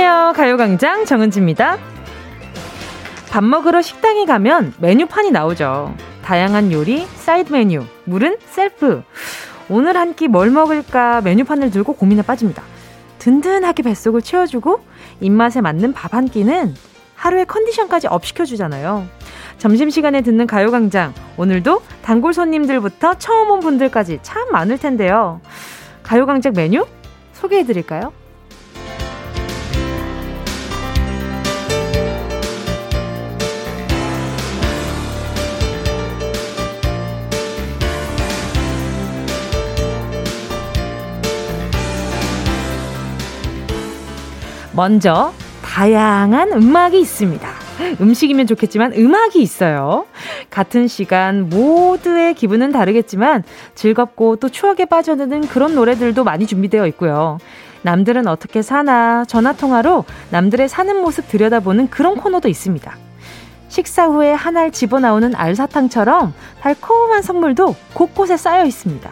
안녕하세요. 가요광장 정은지입니다. 밥 먹으러 식당에 가면 메뉴판이 나오죠. 다양한 요리, 사이드 메뉴, 물은 셀프. 오늘 한 끼 뭘 먹을까 메뉴판을 들고 고민에 빠집니다. 든든하게 뱃속을 채워주고 입맛에 맞는 밥 한 끼는 하루의 컨디션까지 up 시켜주잖아요. 점심시간에 듣는 가요광장. 오늘도 단골 손님들부터 처음 온 분들까지 참 많을 텐데요. 가요광장 메뉴 소개해드릴까요? 먼저 다양한 음악이 있습니다. 음식이면 좋겠지만 음악이 있어요. 같은 시간 모두의 기분은 다르겠지만 즐겁고 또 추억에 빠져드는 그런 노래들도 많이 준비되어 있고요. 남들은 어떻게 사나 전화통화로 남들의 사는 모습 들여다보는 그런 코너도 있습니다. 식사 후에 한 알 집어나오는 알사탕처럼 달콤한 선물도 곳곳에 쌓여 있습니다.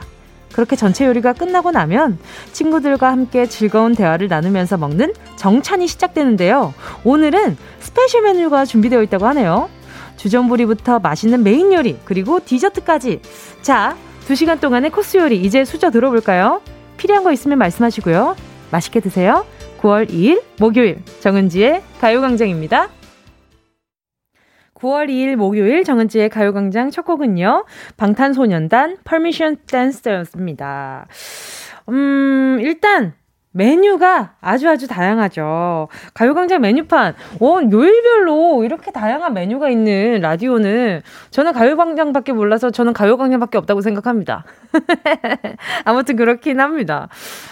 그렇게 전채 요리가 끝나고 나면 친구들과 함께 즐거운 대화를 나누면서 먹는 정찬이 시작되는데요. 오늘은 special 메뉴가 준비되어 있다고 하네요. 주전부리부터 맛있는 메인 요리, 그리고 디저트까지. 자, 두 시간 동안의 코스 요리 이제 수저 들어볼까요? 필요한 거 있으면 말씀하시고요. 맛있게 드세요. 9월 2일 목요일 정은지의 가요광장입니다. 9월 2일 목요일 정은지의 가요광장 첫 곡은요. 방탄소년단 Permission Dance였습니다. 음, 일단 메뉴가 아주 아주 다양하죠. 가요광장 메뉴판, 어, 요일별로 이렇게 다양한 메뉴가 있는 라디오는 저는 가요광장밖에 몰라서 저는 가요광장밖에 없다고 생각합니다. 아무튼 그렇긴 합니다.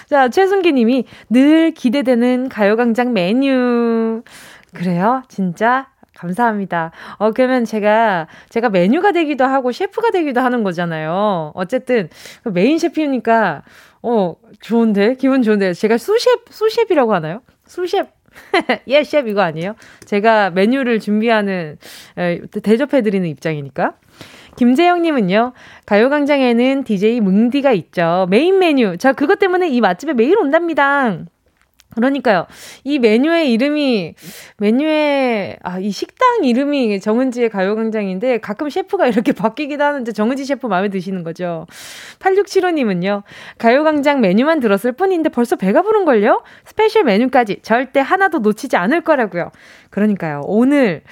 자, 최순기 님이 늘 기대되는 가요광장 메뉴. 그래요? 진짜? 감사합니다. 어, 그러면 제가, 제가 메뉴가 되기도 하고 셰프가 되기도 하는 거잖아요. 어쨌든, 그 메인 셰프니까, 어, 좋은데? 기분 좋은데? 제가 sous-chef, sous-chef라고 하나요? sous-chef. 예, 셰프 이거 아니에요? 제가 메뉴를 준비하는, 에, 대접해드리는 입장이니까. 김재영님은요, 가요광장에는 DJ 뭉디가 있죠. 메인 메뉴. 저 그것 때문에 이 맛집에 매일 온답니다. 그러니까요. 이 메뉴의 이름이, 메뉴의, 아, 이 식당 이름이 정은지의 가요광장인데 가끔 셰프가 이렇게 바뀌기도 하는데 정은지 셰프 마음에 드시는 거죠. 8675님은요. 가요광장 메뉴만 들었을 뿐인데 벌써 배가 부른 걸요? special 메뉴까지 절대 하나도 놓치지 않을 거라고요. 그러니까요. 오늘,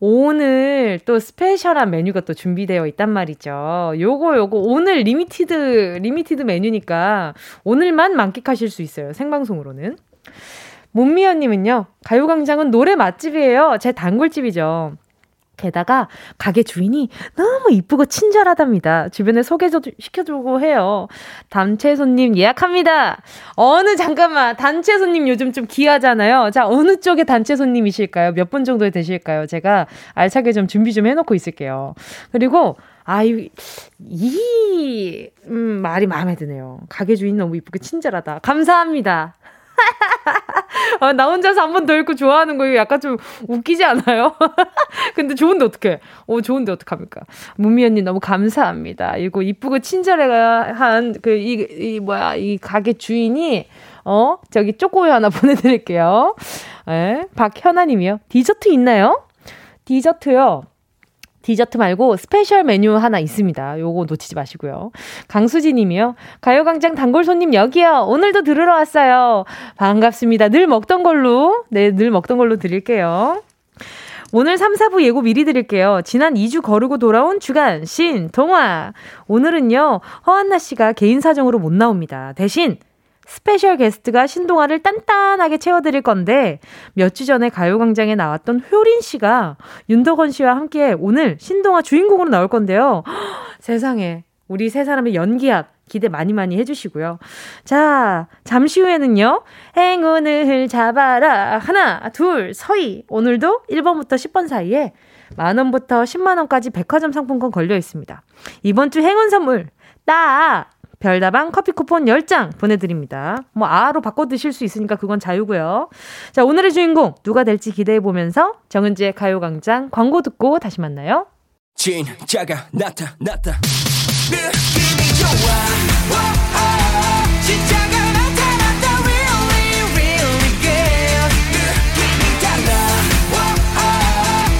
오늘 또 special한 메뉴가 또 준비되어 있단 말이죠. 요거, 요거, 오늘 limited, limited 메뉴니까 오늘만 만끽하실 수 있어요. 생방송으로는. 문미연님은요, 가요광장은 노래 맛집이에요. 제 단골집이죠. 게다가 가게 주인이 너무 이쁘고 친절하답니다. 주변에 소개도 시켜주고 해요. 단체 손님 예약합니다. 어느 잠깐만 단체 손님 요즘 좀 귀하잖아요. 자 어느 쪽에 단체 손님이실까요? 몇 분 정도 되실까요? 제가 알차게 좀 준비 좀 해놓고 있을게요. 그리고 아이 이 음, 말이 마음에 드네요. 가게 주인 너무 이쁘고 친절하다. 감사합니다. 아, 나 혼자서 한 번 더 읽고 좋아하는 거 약간 좀 웃기지 않아요? 근데 좋은데 어떡해. 어, 좋은데 어떡합니까? 무미 언니 너무 감사합니다. 이거 이쁘고 친절한 그, 이, 이, 뭐야, 이 가게 주인이, 어, 저기 쪼꼬이 하나 보내드릴게요. 예, 박현아 님이요. 디저트 있나요? 디저트요. 디저트 말고 special 메뉴 하나 있습니다. 요거 놓치지 마시고요. 강수지 님이요. 가요광장 단골 손님 여기요. 오늘도 들으러 왔어요. 반갑습니다. 늘 먹던 걸로, 네, 늘 먹던 걸로 드릴게요. 오늘 3, 4부 예고 미리 드릴게요. 지난 2주 거르고 돌아온 주간 신동아. 오늘은요, 허한나 씨가 개인 사정으로 못 나옵니다. 대신 special 게스트가 신동아를 단단하게 채워드릴 건데 몇 주 전에 가요광장에 나왔던 효린 씨가 윤덕원 씨와 함께 오늘 신동아 주인공으로 나올 건데요. 허, 세상에 우리 세 사람의 연기합 기대 많이 많이 해주시고요. 자, 잠시 후에는요. 행운을 잡아라. 하나, 둘, 서희. 오늘도 1번부터 10번 사이에 만원부터 10만원까지 백화점 상품권 걸려 있습니다. 이번 주 행운 선물, 딱! 별다방 커피 쿠폰 10장 보내드립니다. 뭐, 아로 바꿔 드실 수 있으니까 그건 자유고요. 자, 오늘의 주인공 누가 될지 기대해 보면서 정은지의 가요광장 광고 듣고 다시 만나요. 진짜가 나타났다. 느낌이 좋아. 오, 오, 진짜가 나타났다. Really, really good. 느낌이 달라. 오,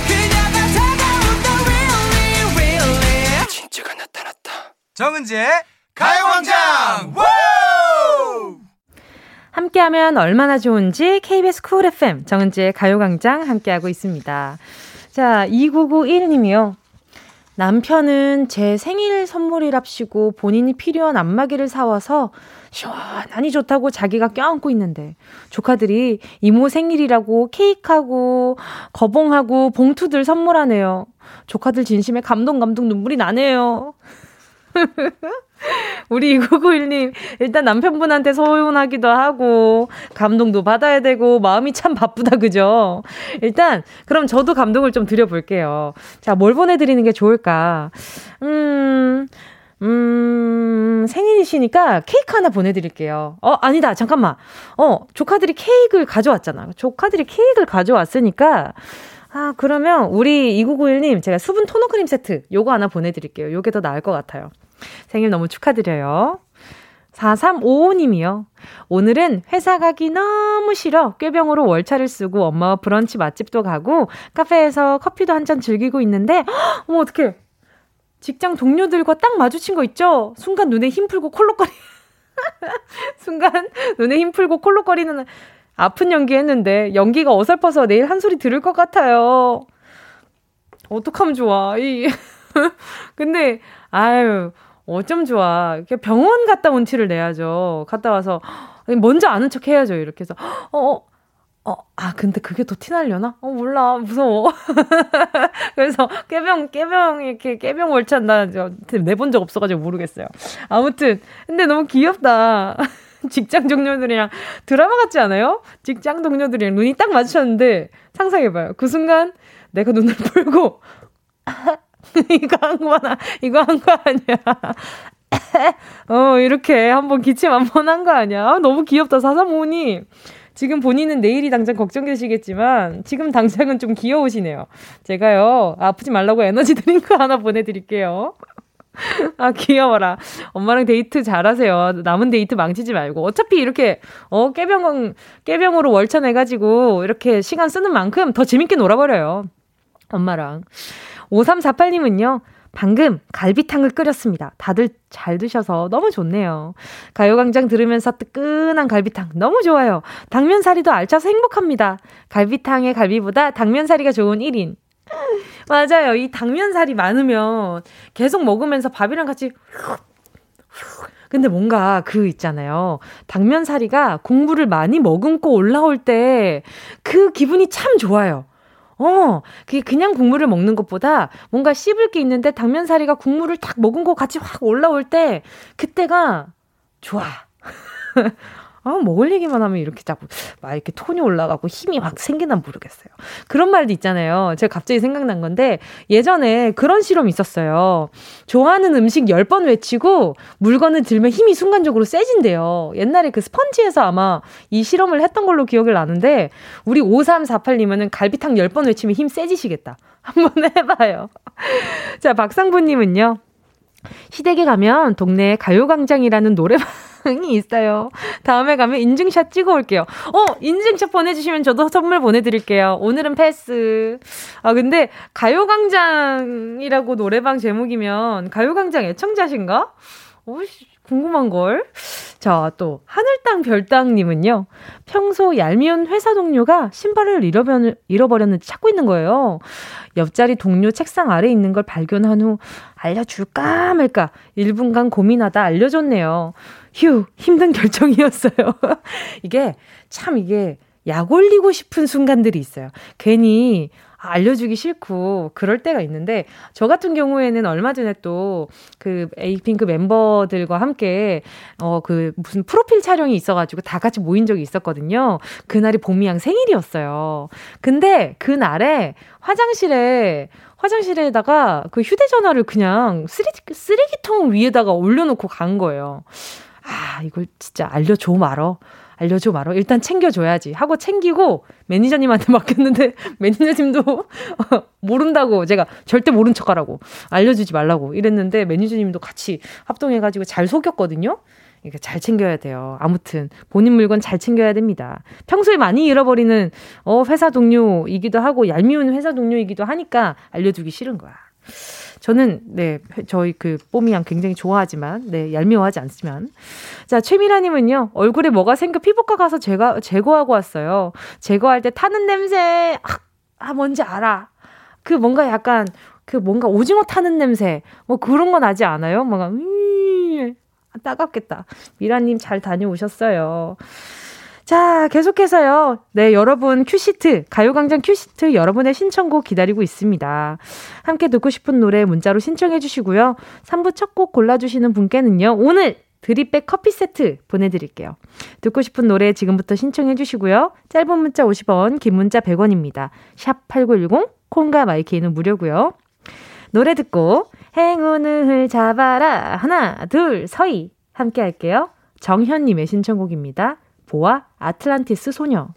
그녀가 다가온다. Really, really. 진짜가 나타났다. 정은지의 가요광장 함께하면 얼마나 좋은지 KBS 쿨 FM 정은지의 가요광장 함께하고 있습니다. 자 2991님이요. 남편은 제 생일 선물이랍시고 본인이 필요한 안마기를 사와서 시원하니 좋다고 자기가 껴안고 있는데 조카들이 이모 생일이라고 케이크하고 거봉하고 봉투들 선물하네요. 조카들 진심에 감동 감동 눈물이 나네요. 우리 2991님, 일단 남편분한테 소원하기도 하고, 감동도 받아야 되고, 마음이 참 바쁘다, 그죠? 일단, 그럼 저도 감동을 좀 드려볼게요. 자, 뭘 보내드리는 게 좋을까? 음, 음, 생일이시니까 케이크 하나 보내드릴게요. 어, 아니다, 잠깐만. 어, 조카들이 케이크를 가져왔잖아. 조카들이 케이크를 가져왔으니까, 아, 그러면 우리 2991님, 제가 수분 토너 크림 세트, 요거 하나 보내드릴게요. 요게 더 나을 것 같아요. 생일 너무 축하드려요. 4355님이요. 오늘은 회사 가기 너무 싫어. 꾀병으로 월차를 쓰고 엄마와 브런치 맛집도 가고 카페에서 커피도 한 잔 즐기고 있는데, 어머, 어떡해. 직장 동료들과 딱 마주친 거 있죠? 순간 눈에 힘 풀고 콜록거리. 순간 눈에 힘 풀고 콜록거리는 아픈 연기 했는데 연기가 어설퍼서 내일 한 소리 들을 것 같아요. 어떡하면 좋아. 이 근데 아유 어쩜 좋아. 병원 갔다 온 티를 내야죠. 갔다 와서 먼저 아는 척 해야죠. 이렇게 해서 어, 어, 어, 아, 근데 그게 더 티날려나? 어, 몰라. 무서워. 그래서, 깨병, 깨병, 이렇게, 깨병 월찬, 나, 내본 적 없어가지고 모르겠어요. 아무튼, 근데 너무 귀엽다. 직장 동료들이랑 드라마 같지 않아요? 직장 동료들이랑 눈이 딱 마주쳤는데, 상상해봐요. 그 순간, 내가 눈을 풀고, 이거 한 거나, 이거 한 거 아니야. 어, 이렇게 한번 기침 한 번 한 거 아니야? 아, 너무 귀엽다, 사사모니. 지금 본인은 내일이 당장 걱정되시겠지만, 지금 당장은 좀 귀여우시네요. 제가요, 아프지 말라고 에너지 드링크 하나 보내 드릴게요. 아, 귀여워라. 엄마랑 데이트 잘하세요. 남은 데이트 망치지 말고. 어차피 이렇게, 어, 꾀병, 꾀병으로 월차 내가지고, 이렇게 시간 쓰는 만큼 더 재밌게 놀아버려요. 엄마랑. 5348님은요, 방금 갈비탕을 끓였습니다. 다들 잘 드셔서 너무 좋네요. 가요광장 들으면서 뜨끈한 갈비탕 너무 좋아요. 당면사리도 알차서 행복합니다. 갈비탕의 갈비보다 당면사리가 좋은 1인. 맞아요. 이 당면살이 많으면 계속 먹으면서 밥이랑 같이 근데 뭔가 그 있잖아요. 당면사리가 국물을 많이 머금고 올라올 때 그 기분이 참 좋아요. 어, 그게 그냥 국물을 먹는 것보다 뭔가 씹을 게 있는데 당면사리가 국물을 딱 먹은 거 같이 확 올라올 때 그때가 좋아. 아, 먹을 얘기만 하면 이렇게 자꾸 막 이렇게 톤이 올라가고 힘이 막 생기나 모르겠어요. 그런 말도 있잖아요. 제가 갑자기 생각난 건데 예전에 그런 실험이 있었어요. 좋아하는 음식 10번 외치고 물건을 들면 힘이 순간적으로 세진대요. 옛날에 그 스펀지에서 아마 이 실험을 했던 걸로 기억을 나는데 우리 5348님은 갈비탕 10번 외치면 힘 세지시겠다. 한번 해봐요. 자, 박상부님은요. 시댁에 가면 동네에 가요광장이라는 노래방 이 있어요. 다음에 가면 인증샷 찍어 올게요. 어, 인증샷 보내주시면 저도 선물 보내드릴게요. 오늘은 패스. 아, 근데 가요광장이라고 노래방 제목이면 가요광장 애청자신가? 오씨, 궁금한 걸? 자, 또, 하늘땅 별땅님은요, 평소 얄미운 회사 동료가 신발을 잃어버렸, 잃어버렸는지 찾고 있는 거예요. 옆자리 동료 책상 아래 있는 걸 발견한 후, 알려줄까 말까 1분간 고민하다 알려줬네요. 휴, 힘든 결정이었어요. 이게, 참 이게, 약 올리고 싶은 순간들이 있어요. 괜히 알려주기 싫고 그럴 때가 있는데 저 같은 경우에는 얼마 전에 또 그 에이핑크 멤버들과 함께 어 그 무슨 프로필 촬영이 있어가지고 다 같이 모인 적이 있었거든요. 그날이 봄이양 생일이었어요. 근데 그날에 화장실에 화장실에다가 그 휴대전화를 그냥 쓰레기, 쓰레기통 위에다가 올려놓고 간 거예요. 아, 이걸 진짜 알려줘 말어. 알려줘 말어. 일단 챙겨줘야지. 하고 챙기고 매니저님한테 맡겼는데 매니저님도 모른다고 제가 절대 모른 척 하라고 알려주지 말라고 이랬는데 매니저님도 같이 합동해가지고 잘 속였거든요. 이게 잘 챙겨야 돼요. 아무튼 본인 물건 잘 챙겨야 됩니다. 평소에 많이 잃어버리는 어 회사 동료이기도 하고 얄미운 회사 동료이기도 하니까 알려주기 싫은 거야. 저는, 네, 저희 그 뽀미양 굉장히 좋아하지만, 네, 얄미워하지 않지만. 자, 최미라님은요, 얼굴에 뭐가 생겨 피부과 가서 제가, 제거하고 왔어요. 제거할 때 타는 냄새, 아, 아 뭔지 알아. 그 뭔가 약간, 그 뭔가 오징어 타는 냄새, 뭐 그런 거 나지 않아요? 뭔가, 음, 따갑겠다. 미라님 잘 다녀오셨어요. 자, 계속해서요. 네, 여러분 큐시트, 가요광장 큐시트 여러분의 신청곡 기다리고 있습니다. 함께 듣고 싶은 노래 문자로 신청해 주시고요. 3부 첫 곡 골라주시는 분께는요. 오늘 드립백 커피 세트 보내드릴게요. 듣고 싶은 노래 지금부터 신청해 주시고요. 짧은 문자 50원, 긴 문자 100원입니다. 샵 8910, 콩과 마이케이는 무료고요. 노래 듣고 행운을 잡아라 하나 둘 서희 함께 할게요. 정현님의 신청곡입니다. 보아 아틀란티스 소녀.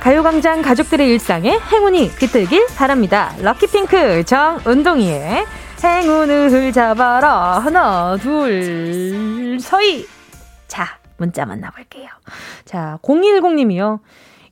가요광장 가족들의 일상에 행운이 깃들길 바랍니다. 럭키핑크 정은동이의 행운을 잡아라 하나 둘 서희 자 문자 만나볼게요. 자 010님이요.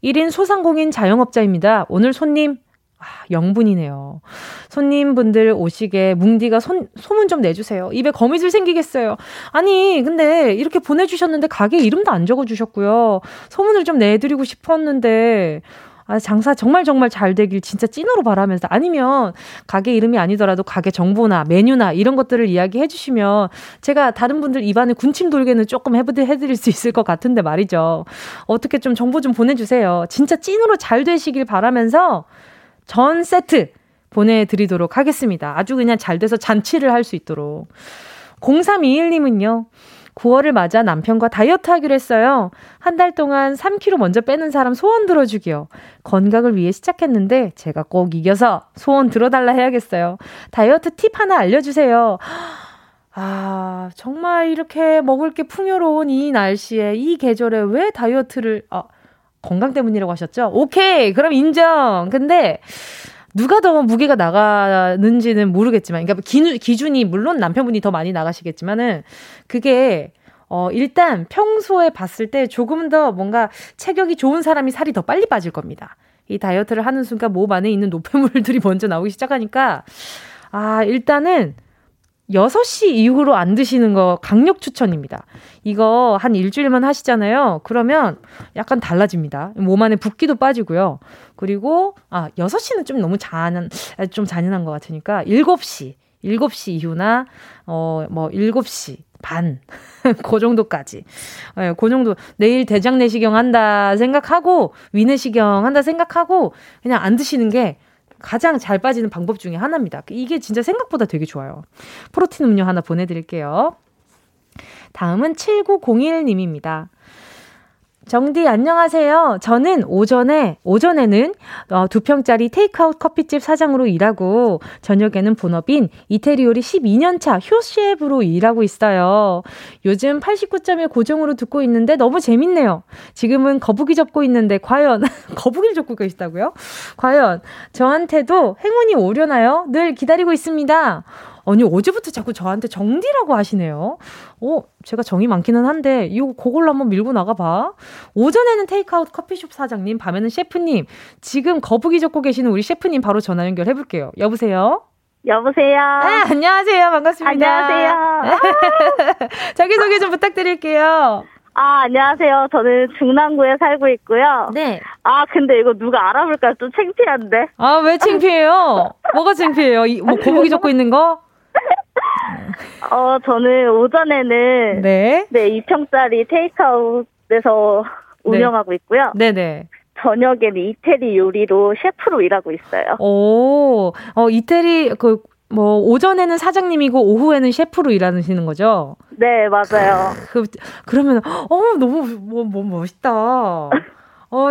1인 소상공인 자영업자입니다. 오늘 손님 아, 영분이네요. 손님분들 오시게 뭉디가 손, 소문 좀 내주세요. 입에 거미줄 생기겠어요. 아니, 근데 이렇게 보내주셨는데 가게 이름도 안 적어주셨고요. 소문을 좀 내드리고 싶었는데, 아, 장사 정말 정말 잘 되길 진짜 찐으로 바라면서 아니면 가게 이름이 아니더라도 가게 정보나 메뉴나 이런 것들을 이야기해 주시면 제가 다른 분들 입안에 군침 돌게는 조금 해드릴 수 있을 것 같은데 말이죠. 어떻게 좀 정보 좀 보내주세요. 진짜 찐으로 잘 되시길 바라면서 전 세트 보내드리도록 하겠습니다. 아주 그냥 잘 돼서 잔치를 할 수 있도록. 0321님은요, 9월을 맞아 남편과 다이어트 하기로 했어요. 한 달 동안 3kg 먼저 빼는 사람 소원 들어주기요. 건강을 위해 시작했는데 제가 꼭 이겨서 소원 들어달라 해야겠어요. 다이어트 팁 하나 알려주세요. 아, 정말 이렇게 먹을 게 풍요로운 이 날씨에, 이 계절에 왜 다이어트를, 아, 건강 때문이라고 하셨죠? 오케이! 그럼 인정! 근데, 누가 더 무게가 나가는지는 모르겠지만, 그러니까 기준, 기준이 물론 남편분이 더 많이 나가시겠지만은, 그게, 어, 일단 평소에 봤을 때 조금 더 뭔가 체격이 좋은 사람이 살이 더 빨리 빠질 겁니다. 이 다이어트를 하는 순간 몸 안에 있는 노폐물들이 먼저 나오기 시작하니까, 아, 일단은 6시 이후로 안 드시는 거 강력 추천입니다. 이거 한 일주일만 하시잖아요. 그러면 약간 달라집니다. 몸 안에 붓기도 빠지고요. 그리고, 아, 6시는 좀 너무 잔한, 좀 잔인한 것 같으니까 7시, 7시 이후나, 어, 뭐, 7시 반. 그 정도까지. 예, 네, 그 정도. 내일 대장 내시경 한다 생각하고, 위내시경 한다 생각하고, 그냥 안 드시는 게 가장 잘 빠지는 방법 중에 하나입니다. 이게 진짜 생각보다 되게 좋아요. 프로틴 음료 하나 보내드릴게요. 다음은 7901님입니다. 정디 안녕하세요. 저는 오전에 오전에는 어, 두 평짜리 테이크아웃 커피집 사장으로 일하고 저녁에는 본업인 이태리 요리 12년차 효셰프로 일하고 있어요. 요즘 89.1 고정으로 듣고 있는데 너무 재밌네요. 지금은 거북이 접고 있는데 과연 거북이를 접고 계시다고요? 과연 저한테도 행운이 오려나요? 늘 기다리고 있습니다. 아니, 어제부터 자꾸 저한테 정디라고 하시네요. 어, 제가 정이 많기는 한데, 이거 그걸로 한번 밀고 나가봐. 오전에는 테이크아웃 커피숍 사장님, 밤에는 셰프님, 지금 거북이 적고 계시는 우리 셰프님 바로 전화 연결해볼게요. 여보세요? 여보세요. 아, 안녕하세요. 반갑습니다. 안녕하세요. 자기소개 좀 부탁드릴게요. 아, 안녕하세요. 저는 중랑구에 살고 있고요. 네. 아, 근데 이거 누가 알아볼까 좀 창피한데. 아, 왜 창피해요? 뭐가 창피해요? 이, 뭐 거북이 적고 있는 거? 어, 저는 오전에는 네, 네 2평짜리 테이크아웃에서 네. 운영하고 있고요. 네 네. 저녁에는 이태리 요리로 셰프로 일하고 있어요. 오, 어, 이태리, 그, 뭐, 오전에는 사장님이고, 오후에는 셰프로 일하시는 거죠? 네, 맞아요. 그, 그러면, 어, 너무, 뭐, 뭐, 멋있다. 어,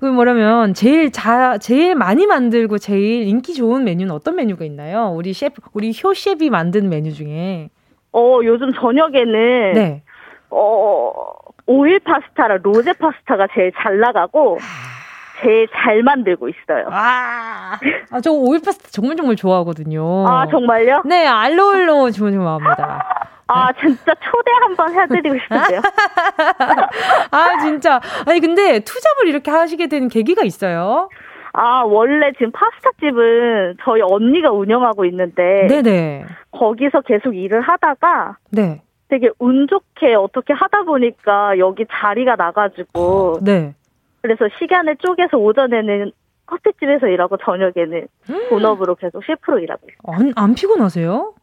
그 뭐라면 제일 자 제일 많이 만들고 제일 인기 좋은 메뉴는 어떤 메뉴가 있나요? 우리 셰프 우리 효 셰프이 만든 메뉴 중에. 어, 요즘 저녁에는 네. 어, 오일 파스타랑 로제 파스타가 제일 잘 나가고 제일 잘 만들고 있어요. 아, 아, 저 오일 파스타 정말 정말 좋아하거든요. 아, 정말요? 네, 알로올로 정말 좋아합니다. 아, 진짜 초대 한번 해드리고 싶은데요. 아, 진짜. 아니, 근데 투잡을 이렇게 하시게 된 계기가 있어요? 아, 원래 지금 파스타 집은 저희 언니가 운영하고 있는데. 네네. 거기서 계속 일을 하다가. 네. 되게 운 좋게 어떻게 하다 보니까 여기 자리가 나가지고. 네. 그래서 시간을 쪼개서 오전에는 커피집에서 일하고 저녁에는 음. 본업으로 계속 셰프로 일하고 있어요. 안, 안 피곤하세요?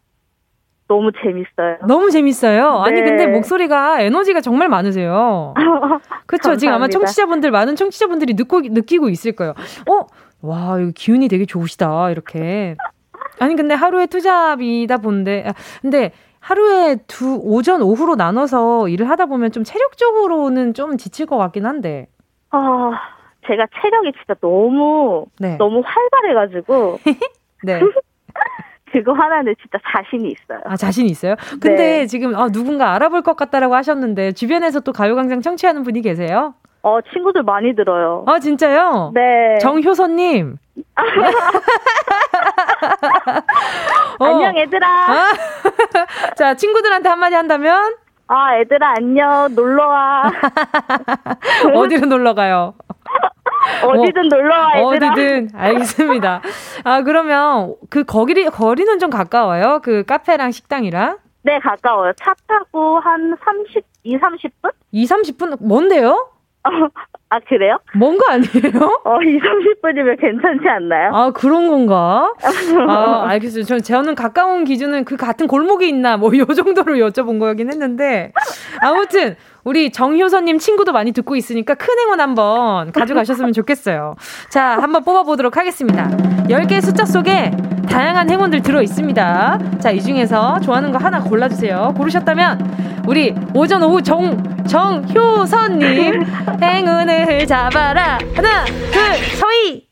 너무 재밌어요. 너무 재밌어요. 네. 아니 근데 목소리가 에너지가 정말 많으세요. 그렇죠. 지금 아마 청취자분들 많은 청취자분들이 느끼고 느끼고 있을 거예요. 어, 와, 이 기운이 되게 좋으시다. 이렇게. 아니 근데 하루에 투잡이다 본데 아, 근데 하루에 두 오전 오후로 나눠서 일을 하다 보면 좀 체력적으로는 좀 지칠 것 같긴 한데. 아, 제가 체력이 진짜 너무 네. 너무 활발해가지고. 네. 그거 하나는 진짜 자신이 있어요. 아, 자신이 있어요? 근데 네. 지금 아, 누군가 알아볼 것 같다라고 하셨는데 주변에서 또 가요광장 청취하는 분이 계세요? 어, 친구들 많이 들어요. 아, 진짜요? 네. 정효선님. 어. 안녕, 얘들아. 아. 자, 친구들한테 한마디 한다면? 아, 얘들아, 안녕. 놀러와. 어디로 놀러가요? 어디든 어, 놀러와, 얘들아. 어디든. 알겠습니다. 아, 그러면 그 거리, 거리는 좀 가까워요? 그 카페랑 식당이랑? 네, 가까워요. 차 타고 한 30, 2, 30분? 2, 30분? 뭔데요? 아, 그래요? 먼거 아니에요? 어, 2, 30분이면 괜찮지 않나요? 아, 그런 건가? 아, 알겠어요. 저, 저는 가까운 기준은 그 같은 골목에 있나, 뭐, 요 정도로 여쭤본 거긴 했는데. 아무튼, 우리 정효선님 친구도 많이 듣고 있으니까 큰 행운 한번 가져가셨으면 좋겠어요. 자, 한번 뽑아보도록 하겠습니다. 10개의 숫자 속에 다양한 행운들 들어 있습니다. 자, 이 중에서 좋아하는 거 하나 골라주세요. 고르셨다면, 우리 오전 오후 정, 정효선님, 행운을 잡아라. 하나, 둘, 서희!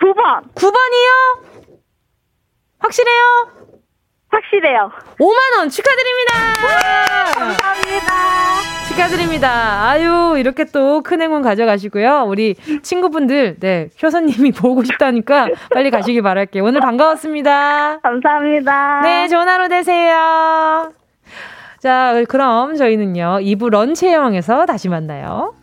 9번. 9번이요? 확실해요? 확실해요. 5만원 축하드립니다! 감사합니다. 축하드립니다. 아유, 이렇게 또 큰 행운 가져가시고요. 우리 친구분들, 네, 효선님이 보고 싶다니까 빨리 가시길 바랄게요. 오늘 반가웠습니다. 감사합니다. 네, 좋은 하루 되세요. 자, 그럼 저희는요, 2부 런치 여왕에서 다시 만나요.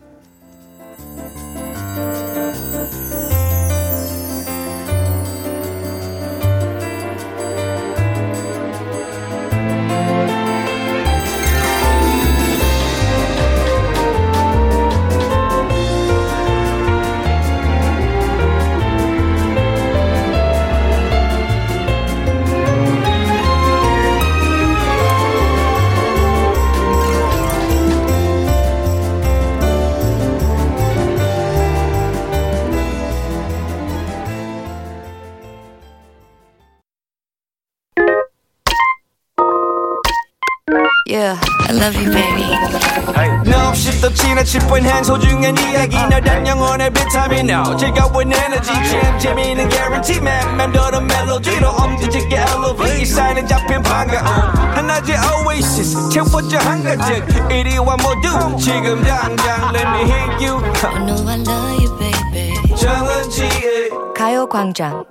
Yeah, I love you, baby. No, 없이 또 지나칠 뻔한 소중한 이야기. 너란 영혼의 비타민. No 즐거운 에너지. 참 재미있는 guarantee man. 맘대로 멜로디로 엄지짓게 elevate. 이 사인은 잡힌 반가움 하나의 oasis. 채워져 한가득 이리와 모두 지금 당장 let me hit you. I know I love you, baby. 정은지의 가요광장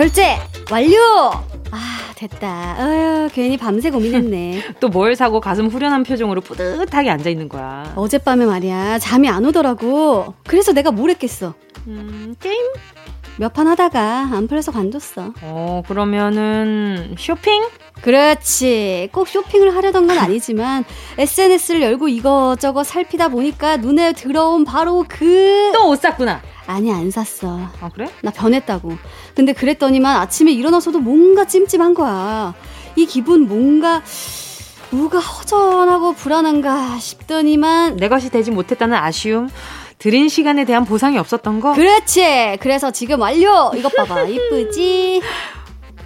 결제 완료! 아, 됐다. 어휴, 괜히 밤새 고민했네. 또 뭘 사고 가슴 후련한 표정으로 뿌듯하게 앉아있는 거야. 어젯밤에 말이야. 잠이 안 오더라고. 그래서 내가 뭘 했겠어? 음, 게임? 몇 판 하다가 안 풀려서 관뒀어. 어, 그러면은 쇼핑? 그렇지. 꼭 쇼핑을 하려던 건 아니지만 SNS를 열고 이것저것 살피다 보니까 눈에 들어온 바로 그... 또 옷 샀구나. 아니 안 샀어. 아 그래? 나 변했다고. 근데 그랬더니만 아침에 일어나서도 뭔가 찜찜한 거야. 이 기분 뭔가 뭐가 허전하고 불안한가 싶더니만 내 것이 되지 못했다는 아쉬움. 들인 시간에 대한 보상이 없었던 거? 그렇지. 그래서 지금 완료. 이것 봐봐. 이쁘지?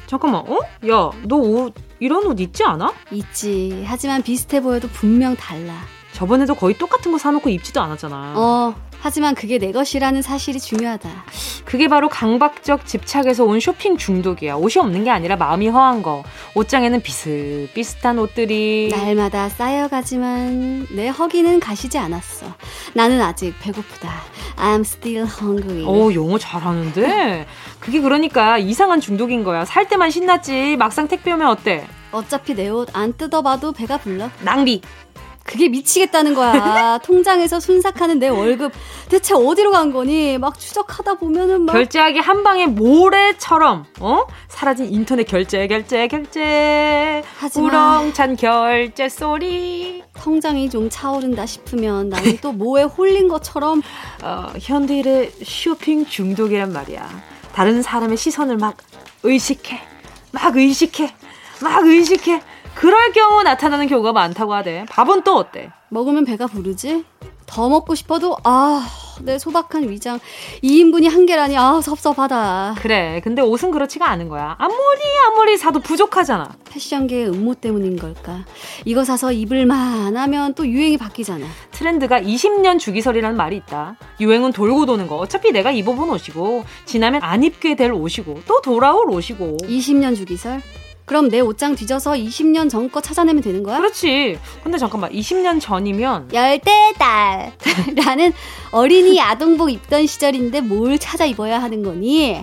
잠깐만. 어? 야, 너 옷 이런 옷 있지 않아? 있지. 하지만 비슷해 보여도 분명 달라. 저번에도 거의 똑같은 거 사놓고 입지도 않았잖아. 어, 하지만 그게 내 것이라는 사실이 중요하다. 그게 바로 강박적 집착에서 온 쇼핑 중독이야. 옷이 없는 게 아니라 마음이 허한 거. 옷장에는 비슷비슷한 옷들이 날마다 쌓여가지만 내 허기는 가시지 않았어. 나는 아직 배고프다. I'm still hungry. 오, 영어 잘하는데? 그게 그러니까 이상한 중독인 거야. 살 때만 신났지. 막상 택배 오면 어때? 어차피 내 옷 안 뜯어봐도 배가 불러. 낭비. 그게 미치겠다는 거야. 통장에서 순삭하는 내 월급 대체 어디로 간 거니? 막 추적하다 보면은 막 결제하기 한 방에 모래처럼 어 사라진 인터넷 결제 결제 결제 하지만 우렁찬 결제 소리 통장이 좀 차오른다 싶으면 나는 또 뭐에 홀린 것처럼 어, 현대인의 쇼핑 중독이란 말이야. 다른 사람의 시선을 막 의식해, 막 의식해, 막 의식해. 그럴 경우 나타나는 경우가 많다고 하대. 밥은 또 어때? 먹으면 배가 부르지? 더 먹고 싶어도 아, 내 소박한 위장 2인분이 한 개라니 아, 섭섭하다. 그래. 근데 옷은 그렇지가 않은 거야. 아무리 아무리 사도 부족하잖아. 패션계의 음모 때문인 걸까? 이거 사서 입을만 하면 또 유행이 바뀌잖아. 트렌드가 20년 주기설이라는 말이 있다. 유행은 돌고 도는 거. 어차피 내가 입어본 옷이고 지나면 안 입게 될 옷이고 또 돌아올 옷이고. 20년 주기설? 그럼 내 옷장 뒤져서 20년 전 거 찾아내면 되는 거야? 그렇지. 근데 잠깐만, 20년 전이면. 열대달. 라는 어린이 아동복 입던 시절인데 뭘 찾아 입어야 하는 거니?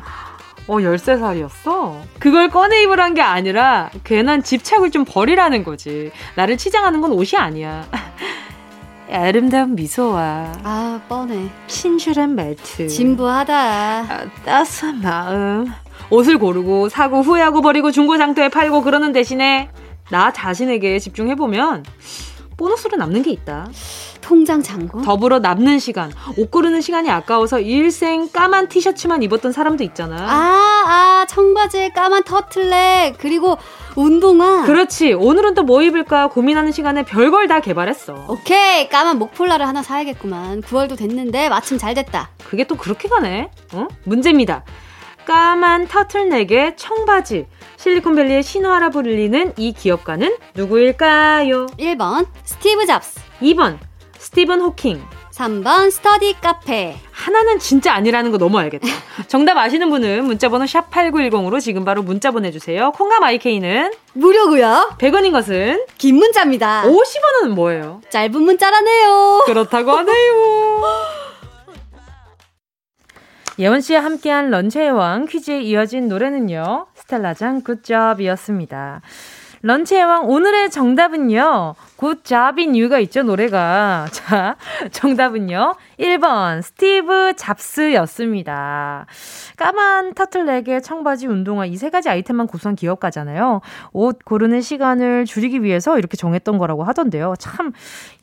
어, 13살이었어? 그걸 꺼내 입으란 게 아니라, 괜한 집착을 좀 버리라는 거지. 나를 치장하는 건 옷이 아니야. 아름다운 미소와 아 뻔해 친절한 말투 진부하다 아, 따스한 마음 옷을 고르고 사고 후회하고 버리고 중고장터에 팔고 그러는 대신에 나 자신에게 집중해보면 보너스로 남는 게 있다. 통장 잔고? 더불어 남는 시간, 옷 고르는 시간이 아까워서 일생 까만 티셔츠만 입었던 사람도 있잖아. 아, 아, 청바지에 까만 터틀넥, 그리고 운동화. 그렇지. 오늘은 또 뭐 입을까 고민하는 시간에 별걸 다 개발했어. 오케이. 까만 목폴라를 하나 사야겠구만. 9월도 됐는데 마침 잘 됐다. 그게 또 그렇게 가네? 어? 문제입니다. 까만 터틀넥의 청바지. 실리콘밸리의 신화라 불리는 이 기업가는 누구일까요? 1번 스티브 잡스 2번 스티븐 호킹 3번 스터디 카페 하나는 진짜 아니라는 거 너무 알겠다. 정답 아시는 분은 문자번호 샵 8910으로 지금 바로 문자 보내주세요. 콩감 IK는 무료고요. 100원인 것은 긴 문자입니다. 50원은 뭐예요? 짧은 문자라네요. 그렇다고 하네요. 예원 씨와 함께한 런치의 왕 퀴즈에 이어진 노래는요. 스텔라장 굿잡이었습니다. 런치의 왕 오늘의 정답은요. 굿잡인 이유가 있죠, 노래가. 자, 정답은요. 1번 스티브 잡스였습니다. 까만 터틀넥에 청바지 운동화 이 세 가지 아이템만 고수한 기업가잖아요. 옷 고르는 시간을 줄이기 위해서 이렇게 정했던 거라고 하던데요. 참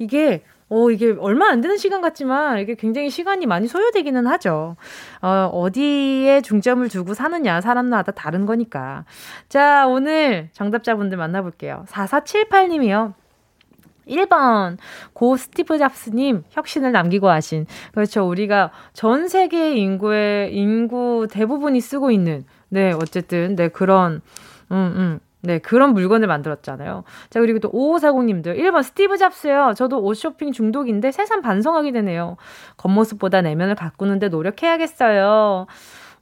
이게 어, 이게 얼마 안 되는 시간 같지만 이게 굉장히 시간이 많이 소요되기는 하죠. 어, 어디에 중점을 두고 사느냐, 사람마다 다른 거니까. 자, 오늘 정답자분들 만나볼게요. 4478님이요. 1번 고 스티브 잡스님 혁신을 남기고 하신 그렇죠 우리가 전 세계 인구의 인구 대부분이 쓰고 있는 네 어쨌든 네 그런 음음 음. 네, 그런 물건을 만들었잖아요. 자, 그리고 또 5540님들. 1번 스티브 잡스요. 저도 옷 쇼핑 중독인데 새삼 반성하게 되네요. 겉모습보다 내면을 가꾸는데 노력해야겠어요.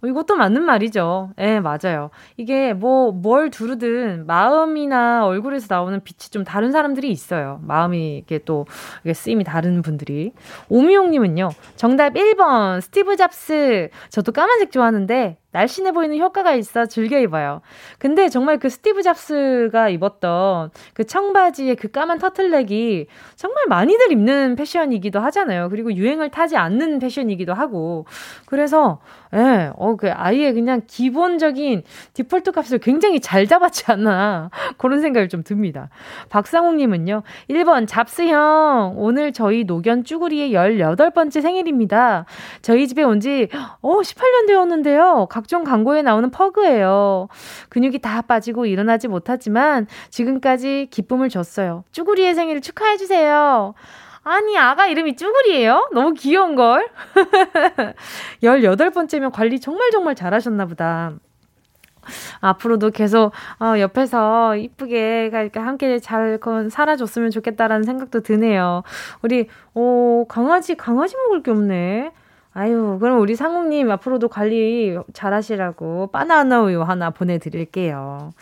어, 이것도 맞는 말이죠. 예, 네, 맞아요. 이게 뭐, 뭘 두르든 마음이나 얼굴에서 나오는 빛이 좀 다른 사람들이 있어요. 마음이 이게 또, 이게 쓰임이 다른 분들이. 오미용님은요, 정답 1번, 스티브 잡스. 저도 까만색 좋아하는데, 날씬해 보이는 효과가 있어 즐겨 입어요. 근데 정말 그 스티브 잡스가 입었던 그 청바지의 그 까만 터틀넥이 정말 많이들 입는 패션이기도 하잖아요. 그리고 유행을 타지 않는 패션이기도 하고. 그래서, 예, 어, 그 아예 그냥 기본적인 디폴트 값을 굉장히 잘 잡았지 않나. 그런 생각이 좀 듭니다. 박상욱님은요, 1번 잡스형, 오늘 저희 노견 쭈구리의 18번째 생일입니다. 저희 집에 온 지, 어, 18년 되었는데요. 각 각종 광고에 나오는 퍼그예요. 근육이 다 빠지고 일어나지 못하지만 지금까지 기쁨을 줬어요. 쭈구리의 생일을 축하해주세요. 아니, 아가 이름이 쭈구리예요? 너무 귀여운걸? 18번째면 관리 정말 정말 잘하셨나 보다. 앞으로도 계속 어, 옆에서 이쁘게 함께 잘 살아줬으면 좋겠다라는 생각도 드네요. 우리 어, 강아지 강아지 먹을 게 없네. 아유, 그럼 우리 상욱님 앞으로도 관리 잘 하시라고 바나나 우유 하나 보내드릴게요.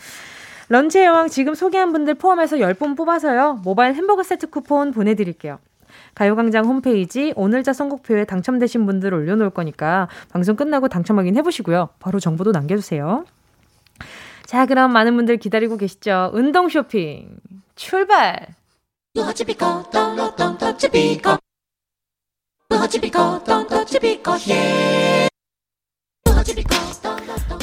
런치의 여왕 지금 소개한 분들 포함해서 10분 뽑아서요. 모바일 햄버거 세트 쿠폰 보내드릴게요. 가요광장 홈페이지 오늘자 선곡표에 당첨되신 분들 올려놓을 거니까 방송 끝나고 당첨 확인 해보시고요. 바로 정보도 남겨주세요. 자, 그럼 많은 분들 기다리고 계시죠? 운동 쇼핑 출발! とちびことんとちびこひー。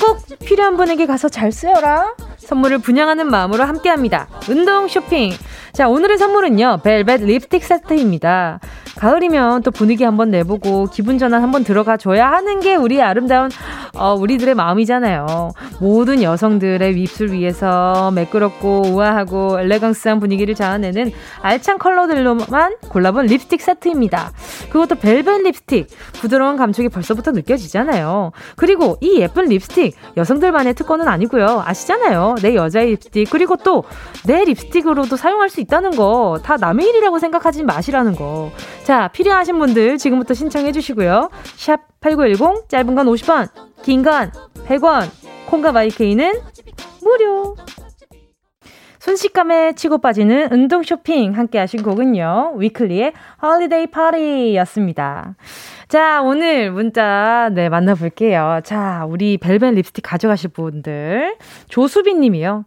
꼭 필요한 분에게 가서 잘 쓰여라. 선물을 분양하는 마음으로 함께 합니다. 운동 쇼핑. 자, 오늘의 선물은요. 벨벳 립스틱 세트입니다. 가을이면 또 분위기 한번 내보고 기분 전환 한번 들어가 줘야 하는 게 우리 아름다운 어, 우리들의 마음이잖아요. 모든 여성들의 입술 위에서 매끄럽고 우아하고 엘레강스한 분위기를 자아내는 알찬 컬러들로만 골라본 립스틱 세트입니다. 그것도 벨벳 립스틱. 부드러운 감촉이 벌써부터 느껴지잖아요. 그리고 이 예쁜 립스틱 여성들만의 특권은 아니고요. 아시잖아요. 내 여자의 립스틱 그리고 또 내 립스틱으로도 사용할 수 있다는 거 다 남의 일이라고 생각하지 마시라는 거. 자, 필요하신 분들 지금부터 신청해 주시고요. 샵 8910 짧은 건 50원, 긴 건 100원. 콩과 my K는 무료. 순식간에 치고 빠지는 운동 쇼핑 함께 하신 곡은요. Weeekly의 Holiday Party였습니다. 자, 오늘 문자 네, 만나 볼게요. 자, 우리 벨벳 립스틱 가져가실 분들. 조수빈 님이요.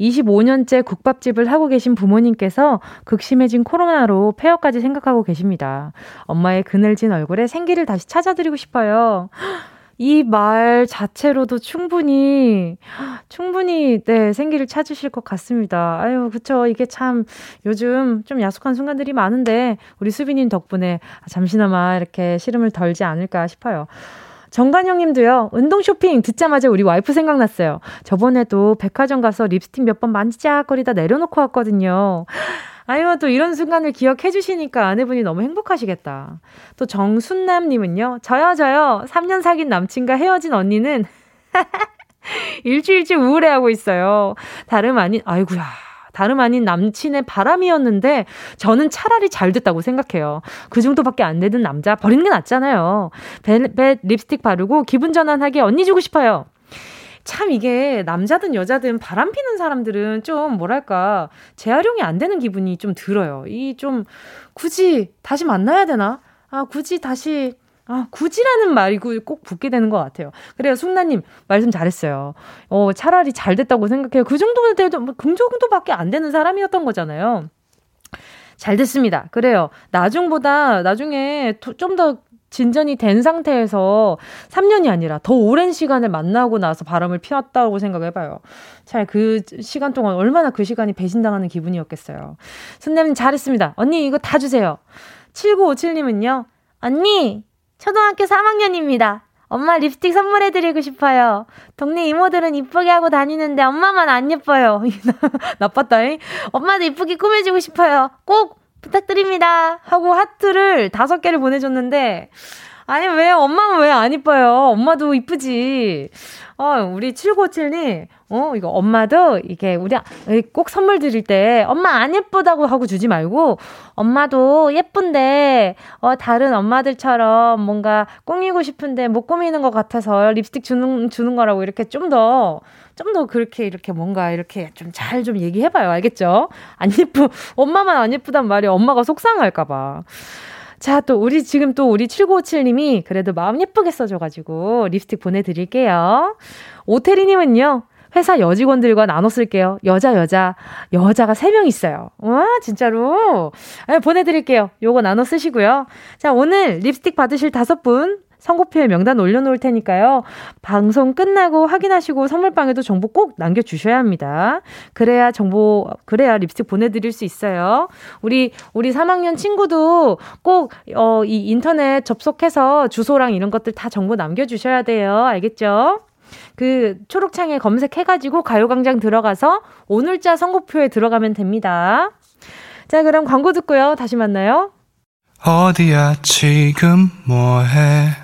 25년째 국밥집을 하고 계신 부모님께서 극심해진 코로나로 폐업까지 생각하고 계십니다. 엄마의 그늘진 얼굴에 생기를 다시 찾아드리고 싶어요. 이 말 자체로도 충분히, 충분히, 네, 생기를 찾으실 것 같습니다. 아유, 그쵸. 이게 참 요즘 좀 야속한 순간들이 많은데, 우리 수빈님 덕분에 잠시나마 이렇게 시름을 덜지 않을까 싶어요. 정관영 님도요, 운동 쇼핑 듣자마자 우리 와이프 생각났어요. 저번에도 백화점 가서 립스틱 몇 번 만지작거리다 내려놓고 왔거든요. 아유, 또 이런 순간을 기억해 주시니까 아내분이 너무 행복하시겠다. 또 정순남님은요, 저요, 저요. 3년 사귄 남친과 헤어진 언니는 일주일째 우울해하고 있어요. 다름 아닌, 아이구야 다름 아닌 남친의 바람이었는데 저는 차라리 잘 됐다고 생각해요. 그 정도밖에 안 되는 남자 버리는 게 낫잖아요. 벨벳 립스틱 바르고 기분 전환하게 언니 주고 싶어요. 참 이게 남자든 여자든 바람 피는 사람들은 좀 뭐랄까 재활용이 안 되는 기분이 좀 들어요. 이 좀 굳이 다시 만나야 되나? 아, 굳이 다시 아, 굳이라는 말이 꼭 붙게 되는 것 같아요. 그래요, 숙나님, 말씀 잘했어요. 어, 차라리 잘 됐다고 생각해요. 그 정도는 돼도, 뭐, 그 정도밖에 안 되는 사람이었던 거잖아요. 잘 됐습니다. 그래요. 나중보다, 나중에 좀 더 진전이 된 상태에서 3년이 아니라 더 오랜 시간을 만나고 나서 바람을 피웠다고 생각해봐요. 잘 그 시간 동안 얼마나 그 시간이 배신당하는 기분이었겠어요. 손님 잘했습니다. 언니 이거 다 주세요. 7957님은요. 언니, 초등학교 3학년입니다. 엄마 립스틱 선물해드리고 싶어요. 동네 이모들은 이쁘게 하고 다니는데 엄마만 안 예뻐요. 나빴다잉. 엄마도 이쁘게 꾸며주고 싶어요. 꼭 부탁드립니다. 하고 하트를 다섯 개를 보내줬는데, 아니, 왜, 엄마는 왜 안 이뻐요? 엄마도 이쁘지. 어, 우리 7957님, 어, 이거 엄마도 이게 우리 꼭 선물 드릴 때 엄마 안 예쁘다고 하고 주지 말고 엄마도 예쁜데 어, 다른 엄마들처럼 뭔가 꾸미고 싶은데 못 꾸미는 것 같아서 립스틱 주는, 주는 거라고 이렇게 좀 더, 좀 더 그렇게 이렇게 뭔가 이렇게 좀 잘좀 좀 얘기해봐요. 알겠죠? 안 예쁘, 엄마만 안 예쁘단 말이 엄마가 속상할까봐. 자, 또 우리 지금 또 우리 7957님이 그래도 마음 예쁘게 써줘가지고 립스틱 보내드릴게요. 오태리님은요, 회사 여직원들과 나눠 쓸게요. 여자, 여자, 여자가 3명 있어요. 와, 진짜로. 네, 보내드릴게요. 요거 나눠 쓰시고요. 자, 오늘 립스틱 받으실 다섯 분 선고표에 명단 올려놓을 테니까요. 방송 끝나고 확인하시고 선물방에도 정보 꼭 남겨주셔야 합니다. 그래야 정보, 그래야 립스틱 보내드릴 수 있어요. 우리, 우리 3학년 친구도 꼭, 어, 이 인터넷 접속해서 주소랑 이런 것들 다 정보 남겨주셔야 돼요. 알겠죠? 그 초록창에 검색해가지고 가요광장 들어가서 오늘자 선고표에 들어가면 됩니다. 자, 그럼 광고 듣고요. 다시 만나요. 어디야, 지금 뭐해?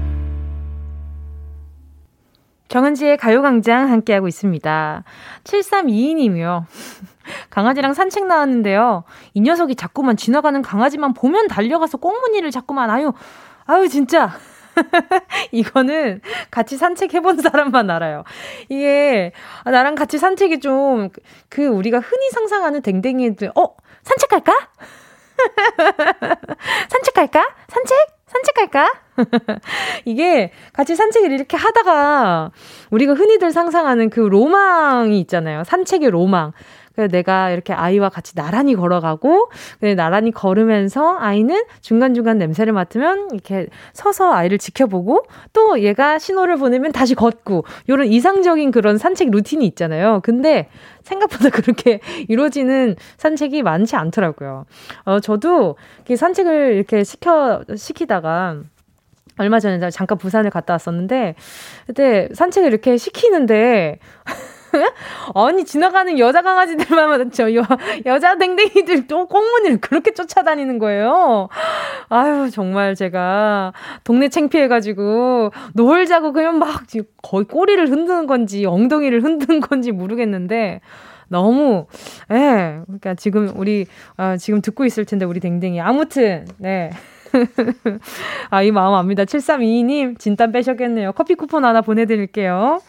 정은지의 가요광장 함께하고 있습니다. 7322님이요. 강아지랑 산책 나왔는데요. 이 녀석이 자꾸만 지나가는 강아지만 보면 달려가서 꽁무니를 자꾸만 아유 아유 진짜 이거는 같이 산책해본 사람만 알아요. 이게, 나랑 같이 산책이 좀, 그, 우리가 흔히 상상하는 댕댕이들, 어? 산책할까? 산책할까? 산책? 산책할까? 이게 같이 산책을 이렇게 하다가 우리가 흔히들 상상하는 그 로망이 있잖아요. 산책의 로망. 그래서 내가 이렇게 아이와 같이 나란히 걸어가고, 나란히 걸으면서 아이는 중간중간 냄새를 맡으면 이렇게 서서 아이를 지켜보고, 또 얘가 신호를 보내면 다시 걷고, 요런 이상적인 그런 산책 루틴이 있잖아요. 근데 생각보다 그렇게 이루어지는 산책이 많지 않더라고요. 어, 저도 산책을 이렇게 시켜, 시키다가, 얼마 전에 잠깐 부산을 갔다 왔었는데, 그때 산책을 이렇게 시키는데, 아니 지나가는 여자 강아지들만 저 여, 여자 댕댕이들 또 꽁무니를 그렇게 쫓아다니는 거예요. 아유 정말 제가 동네 창피해가지고 노을 자고 그냥 막 거의 꼬리를 흔드는 건지 엉덩이를 흔드는 건지 모르겠는데 너무 예 그러니까 지금 우리 아, 지금 듣고 있을 텐데 우리 댕댕이 아무튼 네. 아, 이 마음 압니다. 7322님, 진땀 빼셨겠네요. 커피 쿠폰 하나 보내드릴게요.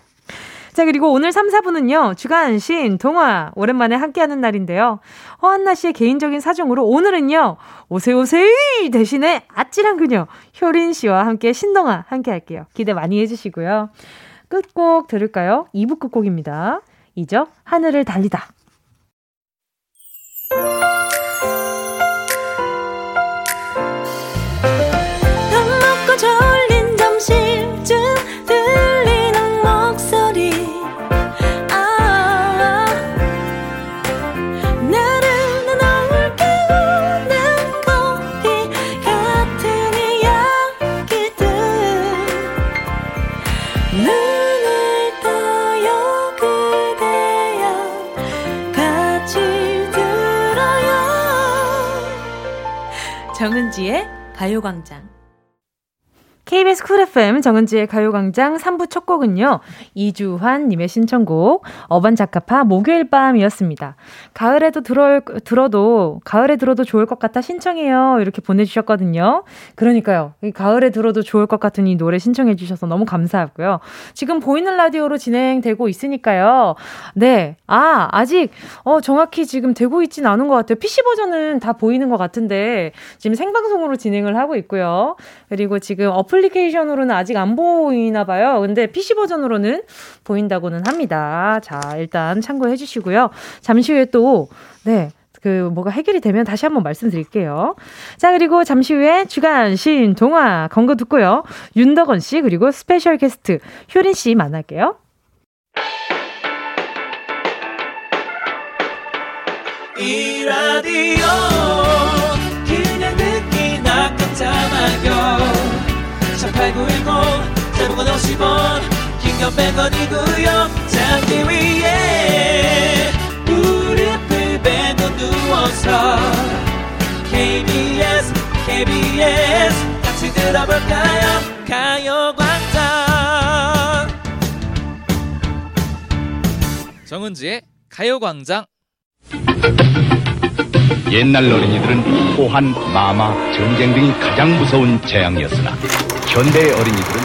자, 그리고 오늘 3, 4분은요, 주간 신, 동화, 오랜만에 함께하는 날인데요. 허한나 씨의 개인적인 사정으로 오늘은요, 오세오세이 대신에 아찔한 그녀, 효린 씨와 함께 신동화 함께 할게요. 기대 많이 해주시고요. 끝곡 들을까요? 2부 끝곡입니다. 이적, 하늘을 달리다. 정은지의 가요광장. KBS 쿨 FM 정은지의 가요광장 3부 첫 곡은요. 이주환님의 신청곡 어반자카파 목요일 밤이었습니다. 가을에도 들어, 들어도 가을에 들어도 좋을 것 같아 신청해요. 이렇게 보내주셨거든요. 그러니까요. 가을에 들어도 좋을 것 같은 이 노래 신청해 주셔서 너무 감사하고요. 지금 보이는 라디오로 진행되고 있으니까요. 네. 아 아직 어, 정확히 지금 되고 있진 않은 것 같아요. PC 버전은 다 보이는 것 같은데 지금 생방송으로 진행을 하고 있고요. 그리고 지금 어플 어플리케이션으로는 아직 안 보이나 봐요. 근데 PC 버전으로는 보인다고는 합니다. 자, 일단 참고해 주시고요. 잠시 후에 또, 네. 그, 뭐가 해결이 되면 다시 한번 말씀드릴게요. 자, 그리고 잠시 후에 주간 신 동화 건거 듣고요. 윤덕원 씨, 그리고 스페셜 게스트 효린 씨 만날게요. 이 라디오 8910 대목원 50원 긴건 100원이고요 잠기 위에 무릎을 베고 누워서 KBS KBS 같이 들어볼까요? 가요광장. 정은지의 가요광장. 옛날 어린이들은 호환, 마마, 전쟁 등이 가장 무서운 재앙이었으나 현대의 어린이들은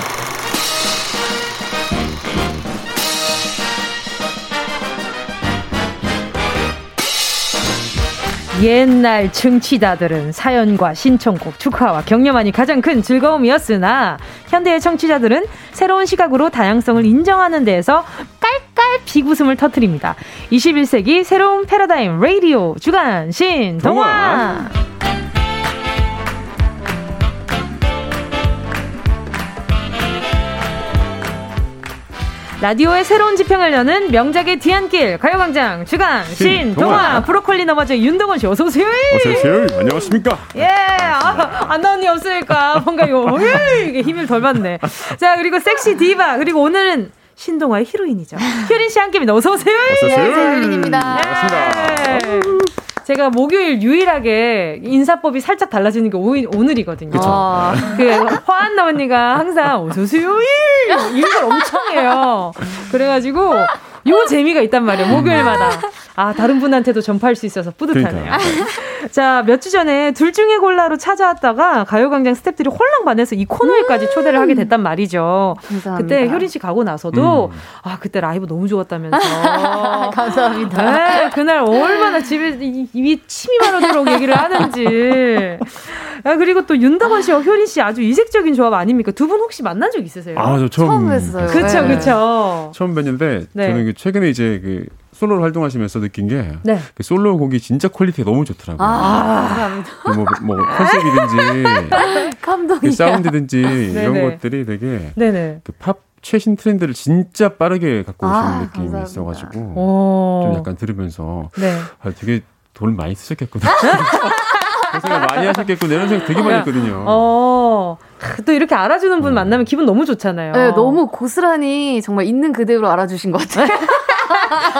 옛날 청취자들은 사연과 신청곡, 축하와 격려만이 가장 큰 즐거움이었으나 현대의 청취자들은 새로운 시각으로 다양성을 인정하는 데에서 깔깔 비웃음을 터뜨립니다. 21세기 새로운 패러다임 라디오 주간 신동화. 라디오의 새로운 지평을 여는 명작의 뒤안길 가요광장 주간 신동화 브로콜리 너마저 윤동원 씨 어서 오세요. 어서 오세요. 안녕하십니까? 예, 아, 안 나온 이 없으니까 뭔가 이거 이게 힘을 덜 받네. 자 그리고 섹시 디바 그리고 오늘은 신동화의 히로인이죠. 효린 씨 함께입니다. 어서 오세요. 어서 오세요. 네, 효린입니다. 반갑습니다. 예. 제가 목요일 유일하게 인사법이 살짝 달라지는 게 오, 오늘이거든요. 아. 그 화한나 언니가 항상 어서 수요일 이런 걸 엄청 해요. 그래가지고 요 재미가 있단 말이에요. 목요일마다. 아, 다른 분한테도 전파할 수 있어서 뿌듯하네요. 자, 몇 주 전에 둘 중에 골라로 찾아왔다가 가요광장 스탭들이 홀랑 반해서 이 코너에까지 음~ 초대를 하게 됐단 말이죠. 감사합니다. 그때 효린 씨 가고 나서도 음. 아, 그때 라이브 너무 좋았다면서. 감사합니다. 네, 그날 얼마나 집에 입이 침이 마르도록 얘기를 하는지. 아, 그리고 또 윤덕원 씨와 효린 씨 아주 이색적인 조합 아닙니까? 두 분 혹시 만난 적 있으세요? 아, 저 처음, 처음 뵀어요. 그쵸, 네. 그쵸. 처음 뵀는데 네. 저는 그 최근에 이제 그 솔로로 활동하시면서 느낀 게 네. 그 솔로 곡이 진짜 quality가 너무 좋더라고요. 아, 감사합니다. 그 뭐, 뭐 컨셉이든지 감동이야. 그 사운드든지 이런 것들이 되게 그 팝 최신 트렌드를 진짜 빠르게 갖고 오시는 아, 느낌이 감사합니다. 있어가지고 좀 약간 들으면서 네. 아, 되게 돈 많이 쓰셨겠구나. 그 생각 많이 하셨겠구나 이런 생각 되게 많이 했거든요. 어, 또 이렇게 알아주는 분 음. 만나면 기분 너무 좋잖아요. 네, 너무 고스란히 정말 있는 그대로 알아주신 것 같아요.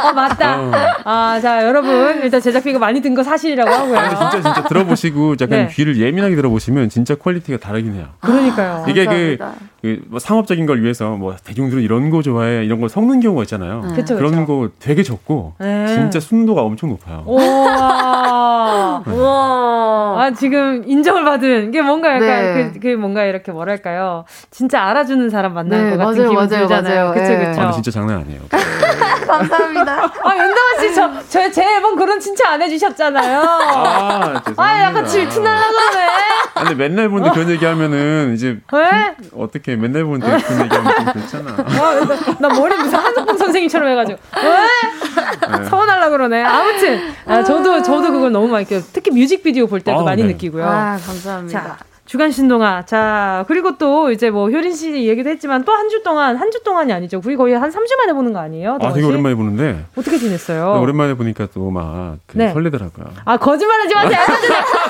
어, 맞다. 어. 아, 자, 여러분. 일단 제작비가 많이 든 거 사실이라고 하고요. 아니, 진짜, 진짜 들어보시고 약간 네. 귀를 예민하게 들어보시면 진짜 quality가 다르긴 해요. 그러니까요. 이게 그, 그, 뭐 상업적인 걸 위해서 뭐 대중들은 이런 거 좋아해 이런 걸 섞는 경우가 있잖아요. 네. 그쵸, 그런 그쵸. 거 되게 적고 네. 진짜 순도가 엄청 높아요. 우와. 네. 우와. 아, 지금 인정을 받은 게 뭔가 약간 네. 그, 그 뭔가 이렇게 뭐랄까요. 진짜 알아주는 사람 만나는 네, 것 같은 맞아요, 기분 맞아요, 들잖아요. 맞아요. 그쵸, 그쵸. 아, 진짜 장난 아니에요. 감사합니다. 아, 윤다원 씨, 저, 저, 제 앨범 그런 칭찬 안 해주셨잖아요. 아, 죄송합니다. 아, 약간 그러네. 아니, 맨날 보는데 그런 얘기 하면은, 이제. 왜? 어떻게 맨날 보는데 그런 얘기 하면 좀 그렇잖아. 아, 나, 나 머리 무슨 한석봉 선생님처럼 해가지고. 왜? 네. 서운하려 그러네. 아무튼, 아, 저도, 저도 그걸 너무 많이 느껴요. 특히 뮤직비디오 볼 때도 아, 많이 네. 느끼고요. 아, 감사합니다. 자, 주간 신동아. 자, 그리고 또 이제 뭐 효린 씨 얘기도 했지만 또 한 주 동안 한 주 동안이 아니죠. 우리 거의 한 3주 만에 보는 거 아니에요? 아, 되게 오랜만에 보는데. 어떻게 지냈어요? 네, 오랜만에 보니까 또막 그 네. 설레더라고요. 아, 거짓말 하지 마세요.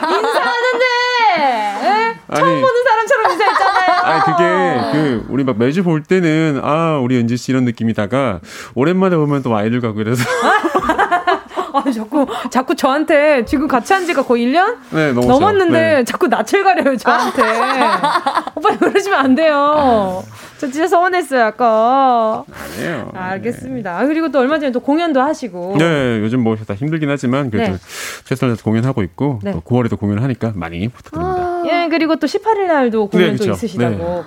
인사하는데. 네? 처음 보는 사람처럼 인사했잖아요. 아니, 그게 그 우리 막 매주 볼 때는 아, 우리 은지 씨 이런 느낌이다가 오랜만에 보면 또 아이들 가고 이래서 아, 자꾸, 자꾸 저한테 지금 같이 한 지가 거의 1년? 네, 넘었는데 네. 자꾸 낯을 가려요, 저한테. 오빠 그러시면 안 돼요. 저 진짜 서운했어요, 아까. 아니에요. 아, 알겠습니다. 아, 그리고 또 얼마 전에 또 공연도 하시고. 네, 요즘 뭐 다 힘들긴 하지만 그래도 네. 최선을 다해서 공연하고 있고 네. 또 9월에도 공연을 하니까 많이 부탁드립니다. 아, 예, 그리고 또 18일 날도 공연도 네, 있으시다고. 네.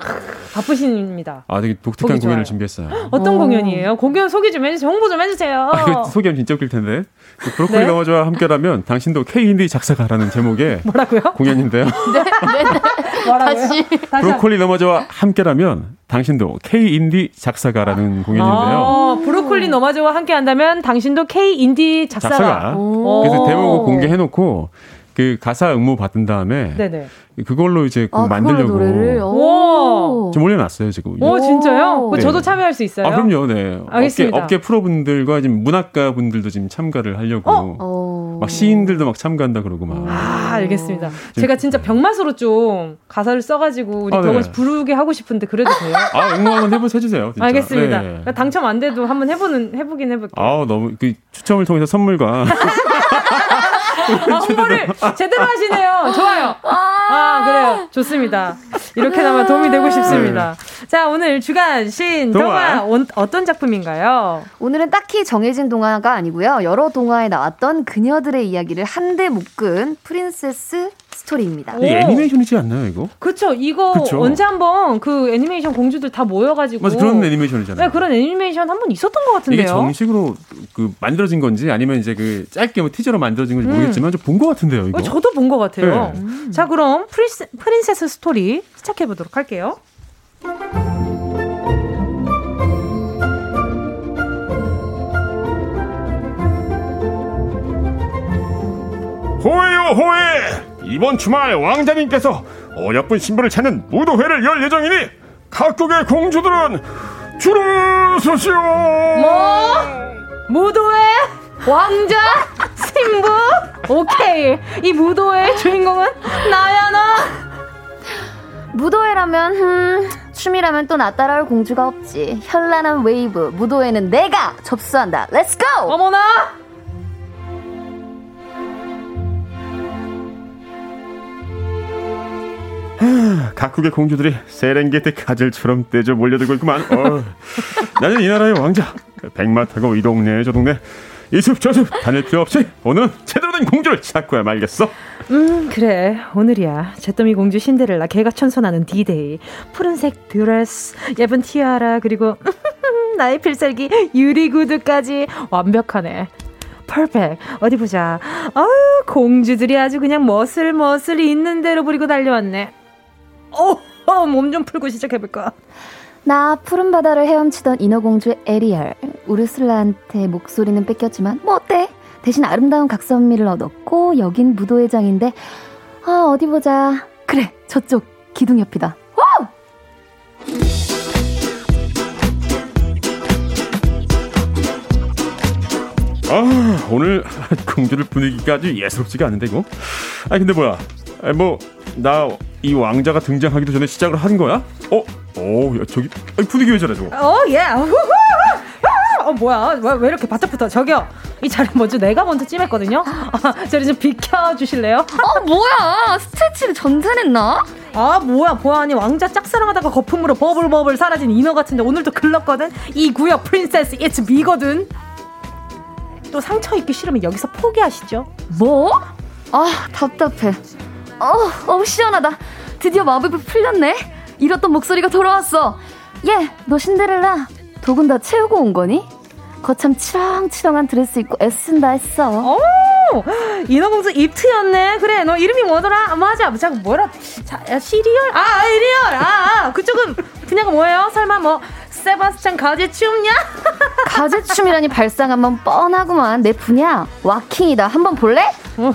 바쁘십니다. 아, 되게 독특한 공연을 준비했어요. 어떤 오. 공연이에요? 공연 소개 좀 해주세요. 홍보 좀 해주세요. 아, 소개하면 진짜 웃길 텐데. 그 브로콜리 네? 넘어져와 함께라면 당신도 K-인디 작사가라는 제목의 뭐라고요? 공연인데요. 네, 네, 네. 뭐라고요? 다시. 브로콜리 넘어져와 함께라면 당신도 K-인디 작사가라는 공연인데요. 아, 브로콜리 너마저와 함께 한다면 당신도 K-인디 작사가. 작사가. 그래서 대목을 공개해놓고 그 가사 응모 받은 다음에 네네. 그걸로 이제 아, 만들려고 좀 올려놨어요 지금. 오 진짜요? 네. 저도 참여할 수 있어요? 아 그럼요, 네. 알겠습니다. 업계, 업계 프로분들과 지금 문학가 분들도 지금 참가를 하려고 어? 막 시인들도 막 참가한다 그러고 막. 아 알겠습니다. 제가 진짜 병맛으로 좀 가사를 써가지고 우리 아, 덕원 네. 부르게 하고 싶은데 그래도 돼요? 아 응모 한번 해보 해주세요. 진짜. 알겠습니다. 네. 당첨 안 돼도 한번 해보는 해보긴 해볼게요. 아 너무 그 추첨을 통해서 선물과. 아, 홍보를 제대로 하시네요. 좋아요. 아, 그래요. 좋습니다. 이렇게나마 도움이 되고 싶습니다. 자, 오늘 주간 신 동화, 동화. 어떤 작품인가요? 오늘은 딱히 정해진 동화가 아니고요. 여러 동화에 나왔던 그녀들의 이야기를 한데 묶은 Princess Story입니다. 이 애니메이션이지 않나요, 이거? 그렇죠. 이거 그쵸? 언제 한번 그 애니메이션 공주들 다 모여가지고 맞아 그런 애니메이션이잖아요. 네, 그런 애니메이션 한 번 있었던 것 같은데요. 이게 정식으로 그 만들어진 건지 아니면 이제 그 짧게 뭐 티저로 만들어진 건지 음. 모르겠지만 좀 본 것 같은데요, 이거. 어, 저도 본 것 같아요. 네. 음. 자, 그럼 Prince, Princess Story 시작해 보도록 할게요. 호외요 호외 이번 주말 왕자님께서 어여쁜 신부를 찾는 무도회를 열 예정이니 각국의 공주들은 줄을 서시오. 뭐? 무도회? 왕자? 신부? 오케이. 이 무도회의 주인공은 나야 나. 무도회라면 음, 춤이라면 또 나 따라올 공주가 없지. 현란한 웨이브 무도회는 내가 접수한다. Let's go! 어머나! 각국의 공주들이 세렝게티 가젤처럼 떼 져 몰려들고 있구만. 어. 나는 이 나라의 왕자. 백마 타고 이 동네 저 동네 이 숲 저 숲 다닐 필요 없이 오늘은 제대로 된 공주를 찾고야 말겠어. 음 그래 오늘이야 잿더미 공주 신데렐라 개과천선하는 디데이 푸른색 드레스 예쁜 티아라 그리고 나의 필살기 유리구두까지 완벽하네. Perfect. 어디 보자. 아유, 공주들이 아주 그냥 멋을 멋을 있는 대로 부리고 달려왔네. 어, 어 몸 좀 풀고 시작해볼까? 나 푸른 바다를 헤엄치던 인어공주 에리얼. 우르슬라한테 목소리는 뺏겼지만 뭐 어때? 대신 아름다운 각선미를 얻었고 여긴 무도회장인데 아 어디 보자. 그래 저쪽 기둥 옆이다. Wow! 아 오늘 공주들 분위기가 아주 예사롭지가 않은데 이거. 아 근데 뭐야? 뭐 나 이 왕자가 등장하기도 전에 시작을 한 거야? 어? 오, 야, 저기 분위기 왜 저래 저거? 어, 예. 어 뭐야? 왜, 왜 이렇게 바짝 붙어? 저기요. 이 자리 먼저 내가 먼저 찜했거든요. 아, 저리 좀 비켜 주실래요? 어 뭐야? 스테이지를 전세 냈나? 아 뭐야 보아하니 왕자 짝사랑하다가 거품으로 bubble bubble 사라진 인어 같은데 오늘도 글렀거든. 이 구역 princess it's me거든. 또 상처 입기 싫으면 여기서 포기하시죠. 뭐? 아 답답해. 어, 어 시원하다. 드디어 마법이 풀렸네. 잃었던 목소리가 돌아왔어. 예, 너 신데렐라 독은 다 채우고 온 거니? 거참 치렁치렁한 드레스 입고 애쓴다 애써. 오! 인어공주 입트였네. 그래, 너 이름이 뭐더라? 아, 맞아. 자꾸 뭐라? 자, 시리얼? 아, 시리얼. 아, 아, 그쪽은 분야가 뭐예요? 설마 뭐 세바스찬 가재춤이냐? 가재춤이라니 발상 한번 뻔하구만. 내 분야 waacking이다. 한번 볼래? 어,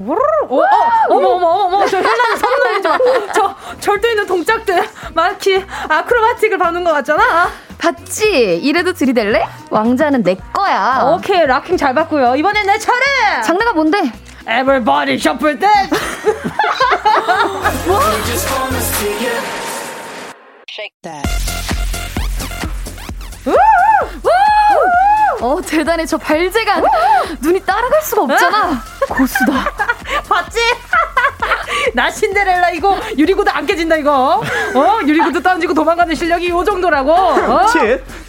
어, 어, 어머 어머 어머 저 현란한 선물이죠. 저 절도 있는 동작들 마치 acrobatic을 보는 것 같잖아. 봤지? 이래도 들이댈래? 왕자는 내 거야. 오케이 waacking 잘 봤고요. 이번엔 내 차례. 장르가 뭔데? Everybody shuffle. 뭐? Shake that. 어 대단해. 저 발재간 눈이 따라갈 수가 없잖아. 고수다. 봤지? 나 신데렐라 이거 유리구두 안 깨진다 이거. 어? 유리구두 던지고 도망가는 실력이 요 정도라고. 어?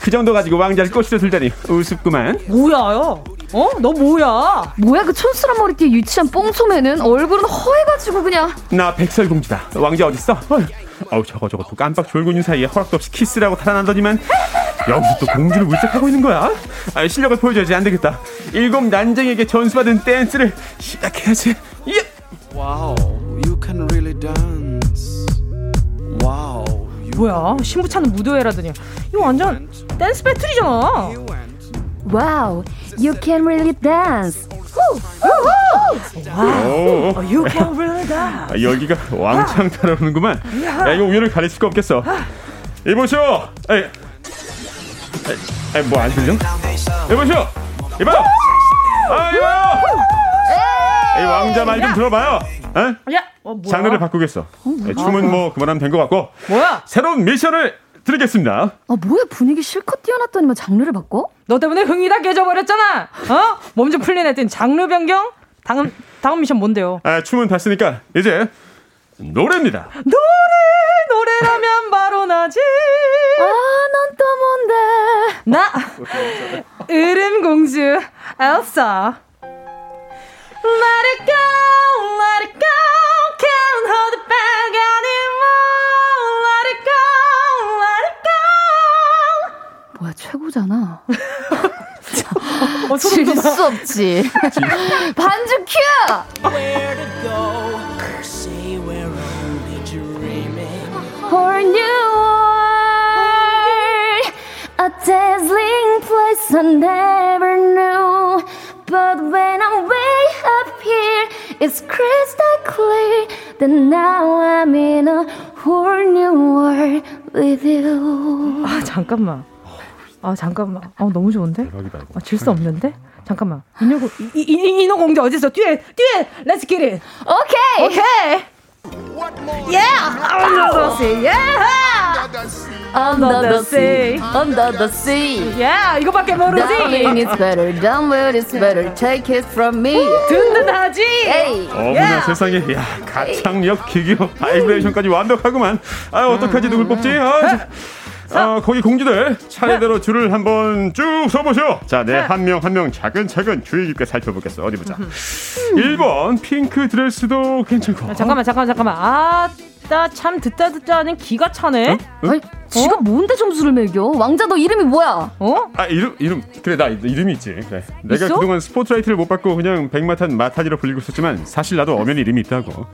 그 정도 가지고 왕자를 꼬시려 들다니 우습구만. 뭐야요 어? 너 뭐야? 뭐야 그 촌스런 머리띠에 유치한 뽕소매는 얼굴은 허예가지고 그냥 나 백설공주다 왕자 어딨어? 어우 저거 저거 또 깜빡 졸고 있는 사이에 허락도 없이 키스하고 달아나더니만 여기서 또 공주를 물색하고 있는 거야? 아, 실력을 보여줘야지 안 되겠다. 일곱 난쟁이에게 전수받은 댄스를 시작해야지. 예! Wow, you can really dance. Wow. 뭐야? 신부 찾는 무도회라더니 이거 완전 댄스 battle이잖아. Wow, you can really dance. Wow, you can really dance. 아, 여기가 왕창 따라오는구만. 야, 이거 우열을 가릴 수가 없겠어. 이보시오. 에이. 뭐 안 들려? 여보시오! 이봐요! 아, 이봐요! 이 왕자 말 좀 들어봐요. 에? 야, 어, 장르를 바꾸겠어. 어, 네, 춤은 뭐 그만하면 된 것 같고. 뭐야? 새로운 미션을 드리겠습니다. 아 뭐야 분위기 실컷 띄워놨더니만 장르를 바꿔? 너 때문에 흥이 다 깨져버렸잖아. 어? 몸 좀 풀린 애들 장르 변경? 다음 다음 미션 뭔데요? 아 춤은 봤으니까 이제 노래입니다. 노래 노래라면 바로 나지. 아넌 또 뭔데? 나 으름 공주 엘사. Let it go, let it go, 어, 질수 없지. 반주 큐! whole new world, a dazzling place I never knew. But when I'm way up here, it's crystal clear that now I'm in a whole new world with you. 아 잠깐만. 아 잠깐만. 아 너무 좋은데? 아, 질 수 없는데? 잠깐만. 인어 인어 공주 어디 있어? 뒤에 뒤에. Let's get it. 오케이. 오케이. Yeah! Gonna go see. Yeah! under the sea, under the sea. Yeah, 이거밖에 모르지. Darling, it's better, done well, it's better, take it from me. 든든하지. Hey. 어머나 yeah. 세상에, 야 가창력, 기교, 바이브레이션까지 완벽하구만. 아 어떡하지 누굴 뽑지? 아, 어, 거기 공주들 차례대로 줄을 한번 쭉 서보셔. 자, 네, 한 명 한 명 차근차근 주의 깊게 살펴보겠어. 어디 보자. 1번 핑크 드레스도 괜찮고. 야, 잠깐만, 잠깐만, 잠깐만. 아, 나참 듣다 듣다 하는 기가 차네. 어? 어? 아니, 지가 어? 뭔데 점수를 매겨? 왕자 너 이름이 뭐야? 어? 아 이름 이름 그래 나 이름이 있지. 그래. 내가 있어? 그동안 스포트라이트를 못 받고 그냥 백마탄 마타지로 불리고 있었지만 사실 나도 엄연히 이름이 있다고.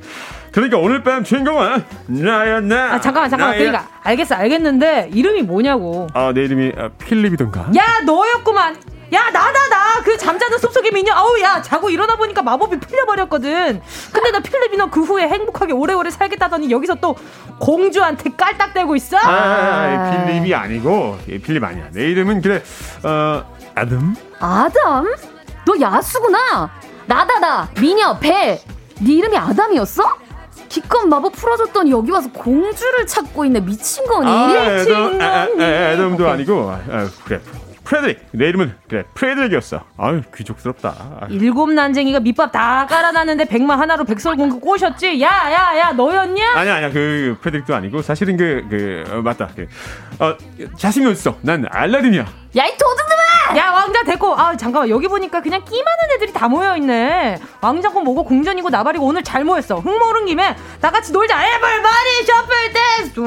그러니까 오늘 밤 주인공은 나야 나. 아 잠깐만 잠깐만. 나야. 그러니까 알겠어 알겠는데 이름이 뭐냐고. 아 내 이름이 아, 필립이던가. 야 너였구만. 야 나다 나. 그 잠자는 숲속의 미녀. 아우 야 자고 일어나 보니까 마법이 풀려버렸거든. 근데 나 필립이 너그 후에 행복하게 오래오래 살겠다더니 여기서 또 공주한테 깔딱대고 있어? 아, 아, 아 필립이 아니고. 예, 필립 아니야. 내 이름은 그래 어 아담 아담? 너 야수구나. 나다 나 미녀 벨 네 이름이 아담이었어? 기껏 마법 풀어줬더니 여기 와서 공주를 찾고 있네. 미친 거니? 아, 애덤, 아, 아, 애덤도 아니고. 아, 그래 프레드릭. 내 이름은 그래 프레드릭이었어. 아유 귀족스럽다. 일곱 난쟁이가 밑밥 다 깔아놨는데 백마 하나로 백설공주 꼬셨지? 야야야 너였냐? 아니야 아니야 그 프레드릭도 아니고 사실은 그그 그, 어, 맞다. 그, 어 자스민 어딨어? 난 알라딘이야. 야이 도둑들아! 야 왕자 됐고 아 잠깐만 여기 보니까 그냥 끼 많은 애들이 다 모여 있네. 왕자고 뭐고 궁전이고 나발이고 오늘 잘 모였어. 흥 오른 김에 다 같이 놀자. Everybody shuffle dance.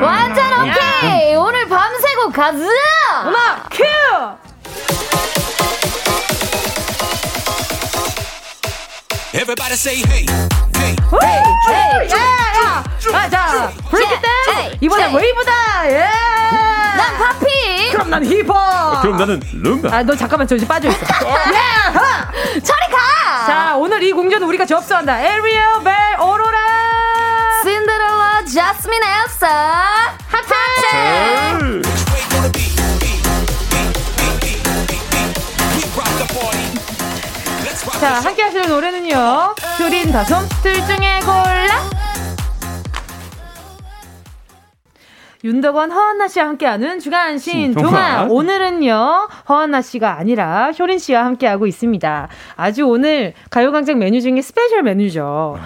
완전 오케이. 오늘 밤새고 가자. 음악 큐. Everybody say hey. Hey. Hey. Hey. 야, 야. 아, 자, 브레이크 댄스. 이번엔 웨이브다. 예. 난 파피. 그럼 난 힙합. 그럼 나는 룸바. 아, 너 잠깐만 저 이제 빠져 있어. 예. 저리 가. 자, 오늘 이 궁전은 우리가 접수한다. 에리얼 벨 오로라. 신데렐라 자스민 엘사. 하트. 자, 함께 하시는 노래는요. 효린 다솜, 둘 중에 골라. 윤덕원, 허한나 씨와 함께하는 주간 신동화. 오늘은요, 허한나 씨가 아니라 효린 씨와 함께하고 있습니다. 아주 오늘 가요광장 메뉴 중에 스페셜 메뉴죠.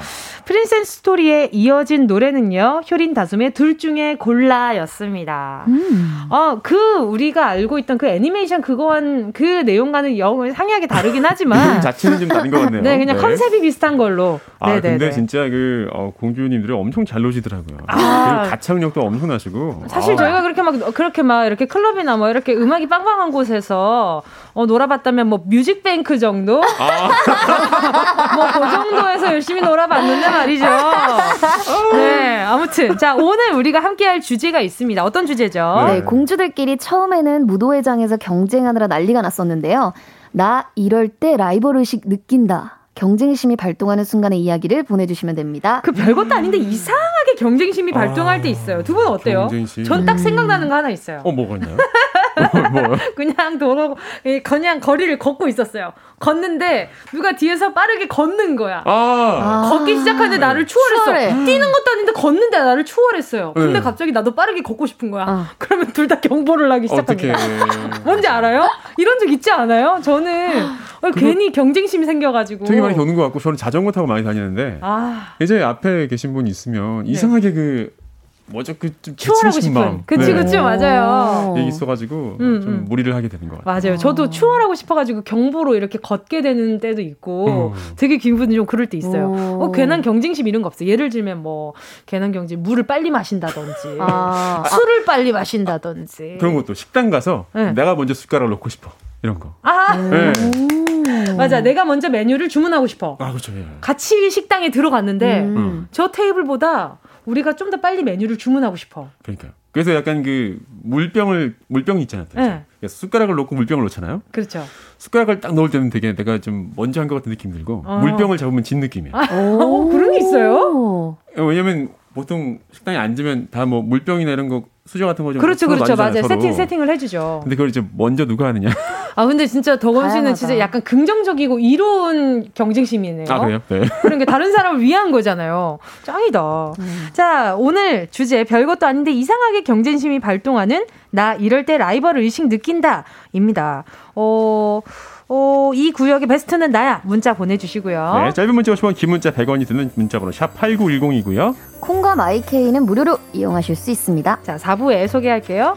프린세스 스토리에 이어진 노래는요, 효린 다솜의 둘 중에 골라였습니다. 음. 어, 그, 우리가 알고 있던 그 애니메이션 그거한 그 내용과는 영 상이하게 다르긴 하지만. 자체는 좀 다른 것 같네요. 네, 그냥 네. 컨셉이 비슷한 걸로. 아, 네네네. 근데 진짜 그, 어, 공주님들이 엄청 잘 노시더라고요. 아. 가창력도 엄청나시고. 사실 아. 저희가 그렇게 막, 그렇게 막 이렇게 클럽이나 뭐 이렇게 음악이 빵빵한 곳에서 어, 놀아봤다면 뭐 뮤직뱅크 정도? 아. 뭐그 정도에서 열심히 놀아봤는데 말이죠. 네, 아무튼 자 오늘 우리가 함께할 주제가 있습니다. 어떤 주제죠? 네, 공주들끼리 처음에는 무도회장에서 경쟁하느라 난리가 났었는데요. 나 이럴 때 라이벌 의식 느낀다. 경쟁심이 발동하는 순간의 이야기를 보내주시면 됩니다. 그 별것도 아닌데 이상하게 경쟁심이 발동할 아, 때 있어요. 두 분 어때요? 전 딱 생각나는 거 하나 있어요. 어, 뭐가 있나요? 뭐, 그냥 도로, 그냥 거리를 걷고 있었어요. 걷는데 누가 뒤에서 빠르게 걷는 거야. 아. 걷기 시작하는데 나를 추월했어. 추월해. 뛰는 것도 아닌데 걷는데 나를 추월했어요. 근데 네. 갑자기 나도 빠르게 걷고 싶은 거야. 어. 그러면 둘 다 경보를 하기 시작합니다. 뭔지 알아요? 이런 적 있지 않아요? 저는 어, 괜히 경쟁심이 생겨가지고. 되게 많이 겪는 것 같고 저는 자전거 타고 많이 다니는데 아. 이제 앞에 계신 분 있으면 네. 이상하게 그 뭐죠 그좀 추월하고 싶은 그치 네. 그치 맞아요 얘기 있어가지고 음, 좀 음. 무리를 하게 되는 것 같아요 맞아요 저도 아. 추월하고 싶어가지고 경보로 이렇게 걷게 되는 때도 있고 음. 되게 기분이 좀 그럴 때 있어요 어, 괜한 경쟁심 이런 거 없어요 예를 들면 뭐 괜한 경쟁 물을 빨리 마신다든지 아. 술을 빨리 마신다든지 그런 것도 식당 가서 네. 내가 먼저 숟가락을 넣고 싶어 이런 거 아. 네. 맞아. 내가 먼저 메뉴를 주문하고 싶어. 아, 그렇죠. 예. 같이 식당에 들어갔는데 음. 저 테이블보다 우리가 좀 더 빨리 메뉴를 주문하고 싶어. 그러니까요. 그래서 약간 그 물병을 물병이 있잖아요. 네. 숟가락을 넣고 물병을 넣잖아요. 그렇죠. 숟가락을 딱 넣을 때는 되게 내가 좀 먼저 한 것 같은 느낌 들고 어. 물병을 잡으면 진 느낌이야. 아, 어, 그런 게 있어요? 왜냐면 보통 식당에 앉으면 다 뭐 물병이나 이런 거 수저 같은 거 좀 그렇죠, 그렇죠, 맞아요. 세팅 세팅을 해주죠. 근데 그걸 이제 먼저 누가 하느냐? 아 근데 진짜 덕원 씨는 진짜 약간 긍정적이고 이로운 경쟁심이네요. 아 그래요? 네. 그런 게 다른 사람을 위한 거잖아요. 짱이다. 음. 자 오늘 주제 별것도 아닌데 이상하게 경쟁심이 발동하는 나 이럴 때 라이벌 의식 느낀다입니다. 어. 어, 이 구역의 베스트는 나야. 문자 보내주시고요. 네, 짧은 문자 50원, 긴 문자 100원이 드는 문자번호 샵 8910이고요. 콩과 마이케이는 무료로 이용하실 수 있습니다. 자, 4부에 소개할게요.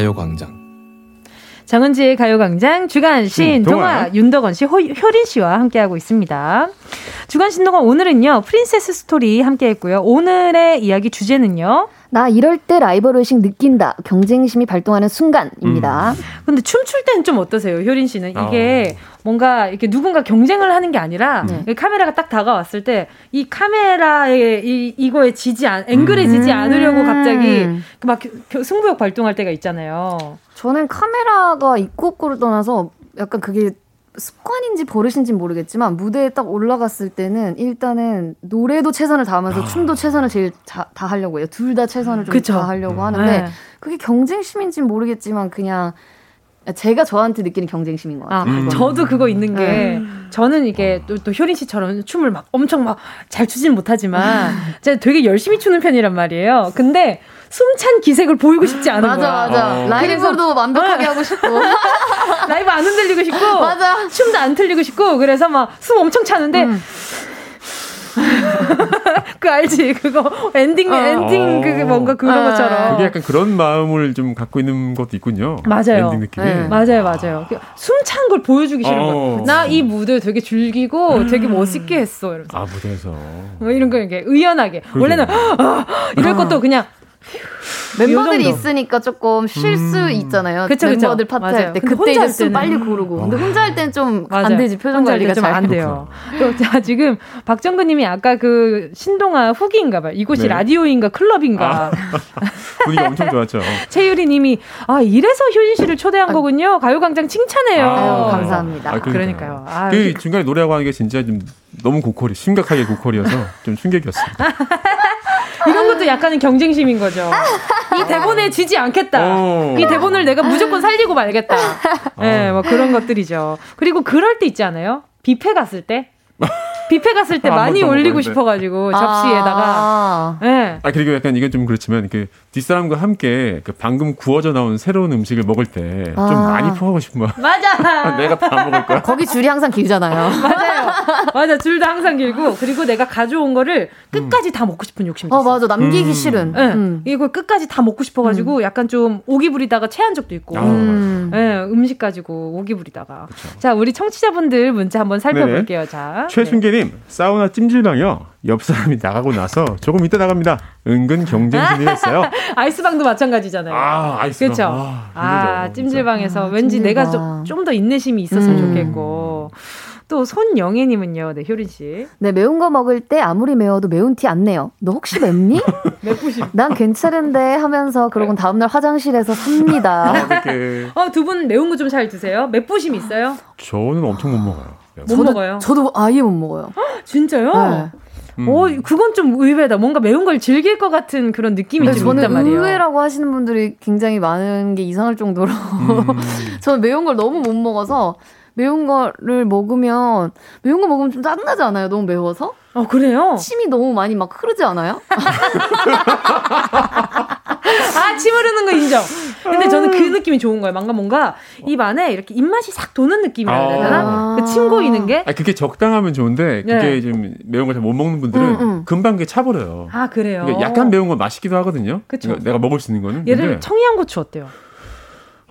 가요광장. 정은지의 가요광장 주간 신동화 음, 윤덕원 씨, 호, 효린 씨와 함께하고 있습니다. 주간 신동화 오늘은요 프린세스 스토리 함께했고요. 오늘의 이야기 주제는요. 나 이럴 때 라이벌 의식 느낀다. 경쟁심이 발동하는 순간입니다. 음. 근데 춤출 때는 좀 어떠세요, 효린 씨는? 이게 어. 뭔가 이렇게 누군가 경쟁을 하는 게 아니라 네. 카메라가 딱 다가왔을 때 이 카메라에 이 이거에 지지 않 앵글에 지지 음. 않으려고 갑자기 막 승부욕 발동할 때가 있잖아요. 저는 카메라가 있고 없고를 떠나서 약간 그게 습관인지 버릇인지 모르겠지만 무대에 딱 올라갔을 때는 일단은 노래도 최선을 다하면서 아. 춤도 최선을 제일 자, 다 하려고 해요. 둘 다 최선을 좀 다 하려고 하는데 네. 그게 경쟁심인지 모르겠지만 그냥 제가 저한테 느끼는 경쟁심인 것 같아요. 아, 음. 저도 그거 있는 게 네. 저는 이게 또, 또 효린 씨처럼 춤을 막 엄청 막 잘 추진 못하지만 제가 되게 열심히 추는 편이란 말이에요. 근데 숨찬 기색을 보이고 싶지 않은 맞아, 거야. 맞아, 맞아. 어. 라이브도 완벽하게 하고 싶고. 라이브 안 흔들리고 싶고. 맞아. 춤도 안 틀리고 싶고. 그래서 막 숨 엄청 차는데. 음. 그 알지 그거 엔딩 어. 엔딩 그 뭔가 그런 어. 것처럼 그게 약간 그런 마음을 좀 갖고 있는 것도 있군요 맞아요 엔딩 느낌이 네. 맞아요 맞아요 숨찬 걸 보여주기 싫은 어. 거 나 이 무대 되게 즐기고 되게 멋있게 했어 이러면서 아 무대에서 뭐 이런 거 이렇게 의연하게 그러게. 원래는 아, 이럴 것도 그냥 멤버들이 있으니까 조금 쉴수 음. 있잖아요. 그쵸, 멤버들 파트 할 때. 그때 이제 숨 빨리 고르고. 근데 혼자 할 때는 좀 안 되지. 표정 관리가 잘 안 돼요. 또, 자, 지금 박정근 님이 아까 그 신동아 후기인가 봐요. 이곳이 네. 라디오인가 클럽인가. 아, 분위기 엄청 좋았죠. 최유리 님이 아, 이래서 효진 씨를 초대한 아, 거군요. 가요 광장 칭찬해요. 아유, 감사합니다. 아, 그러니까요. 아, 그 중간에 노래하고 하는 게 진짜 좀 너무 고퀄이, 심각하게 고퀄이어서 좀 충격이었습니다. 이런 것도 약간은 경쟁심인 거죠. 이 대본에 지지 않겠다. 오. 이 대본을 내가 무조건 살리고 말겠다. 예, 네, 뭐 그런 것들이죠. 그리고 그럴 때 있지 않아요? 뷔페 갔을 때? 뷔페 갔을 때 아, 많이 올리고 싶어가지고 접시에다가. 아. 네. 아 그리고 약간 이건 좀 그렇지만 그 뒷사람과 함께 그 방금 구워져 나온 새로운 음식을 먹을 때좀 아. 많이 퍼하고 싶은 거야. 맞아. 내가 다 먹을 거야. 거기 줄이 항상 길잖아요. 맞아요. 맞아 줄도 항상 길고 그리고 내가 가져온 거를 끝까지 음. 다 먹고 싶은 욕심이 있어. 어 맞아 남기기 음. 싫은. 네. 음. 이걸 끝까지 다 먹고 싶어가지고 음. 약간 좀 오기 부리다가 체한 적도 있고. 아, 음. 네, 음식 가지고 오기 부리다가. 그쵸. 자 우리 청취자분들 문자 한번 살펴볼게요. 네네. 자 최순계 님 네. 사우나 찜질방이요. 옆 사람이 나가고 나서 조금 이따 나갑니다. 은근 경쟁심이었어요. 아이스방도 마찬가지잖아요. 아, 아이스방. 그렇죠. 아, 아 찜질방에서 아, 왠지 찜질방. 내가 좀 더 인내심이 있었으면 음. 좋겠고. 또 손영애님은요, 네 효린 씨. 네 매운 거 먹을 때 아무리 매워도 매운 티 안 내요. 너 혹시 맵니? 맵부심. 난 괜찮은데 하면서 그러고 다음 날 화장실에서 삽니다. 아, 어두 분 매운 거 좀 잘 드세요? 맵부심 있어요? 저는 엄청 못 먹어요. 못 저도, 먹어요? 저도 아예 못 먹어요. 진짜요? 네. 음. 어, 그건 좀 의외다. 뭔가 매운 걸 즐길 것 같은 그런 느낌이 네, 좀 있단 말이에요. 의외라고 하시는 분들이 굉장히 많은 게 이상할 정도로 음. 저는 매운 걸 너무 못 먹어서 매운 거를 먹으면 매운 거 먹으면 좀 짜증나지 않아요? 너무 매워서? 어 그래요? 침이 너무 많이 막 흐르지 않아요? 아, 침 흐르는 거 인정. 근데 저는 그 느낌이 좋은 거예요. 뭔가 뭔가 입 안에 이렇게 입맛이 싹 도는 느낌이라 해야 되나? 아~ 그침 고이는 게. 아, 그게 적당하면 좋은데 그게 네. 좀 매운 걸 잘 못 먹는 분들은 음, 음. 금방 그게 차버려요. 아, 그래요? 그러니까 약간 매운 건 맛있기도 하거든요. 그쵸. 내가 먹을 수 있는 거는. 예를 들어 청양고추 어때요?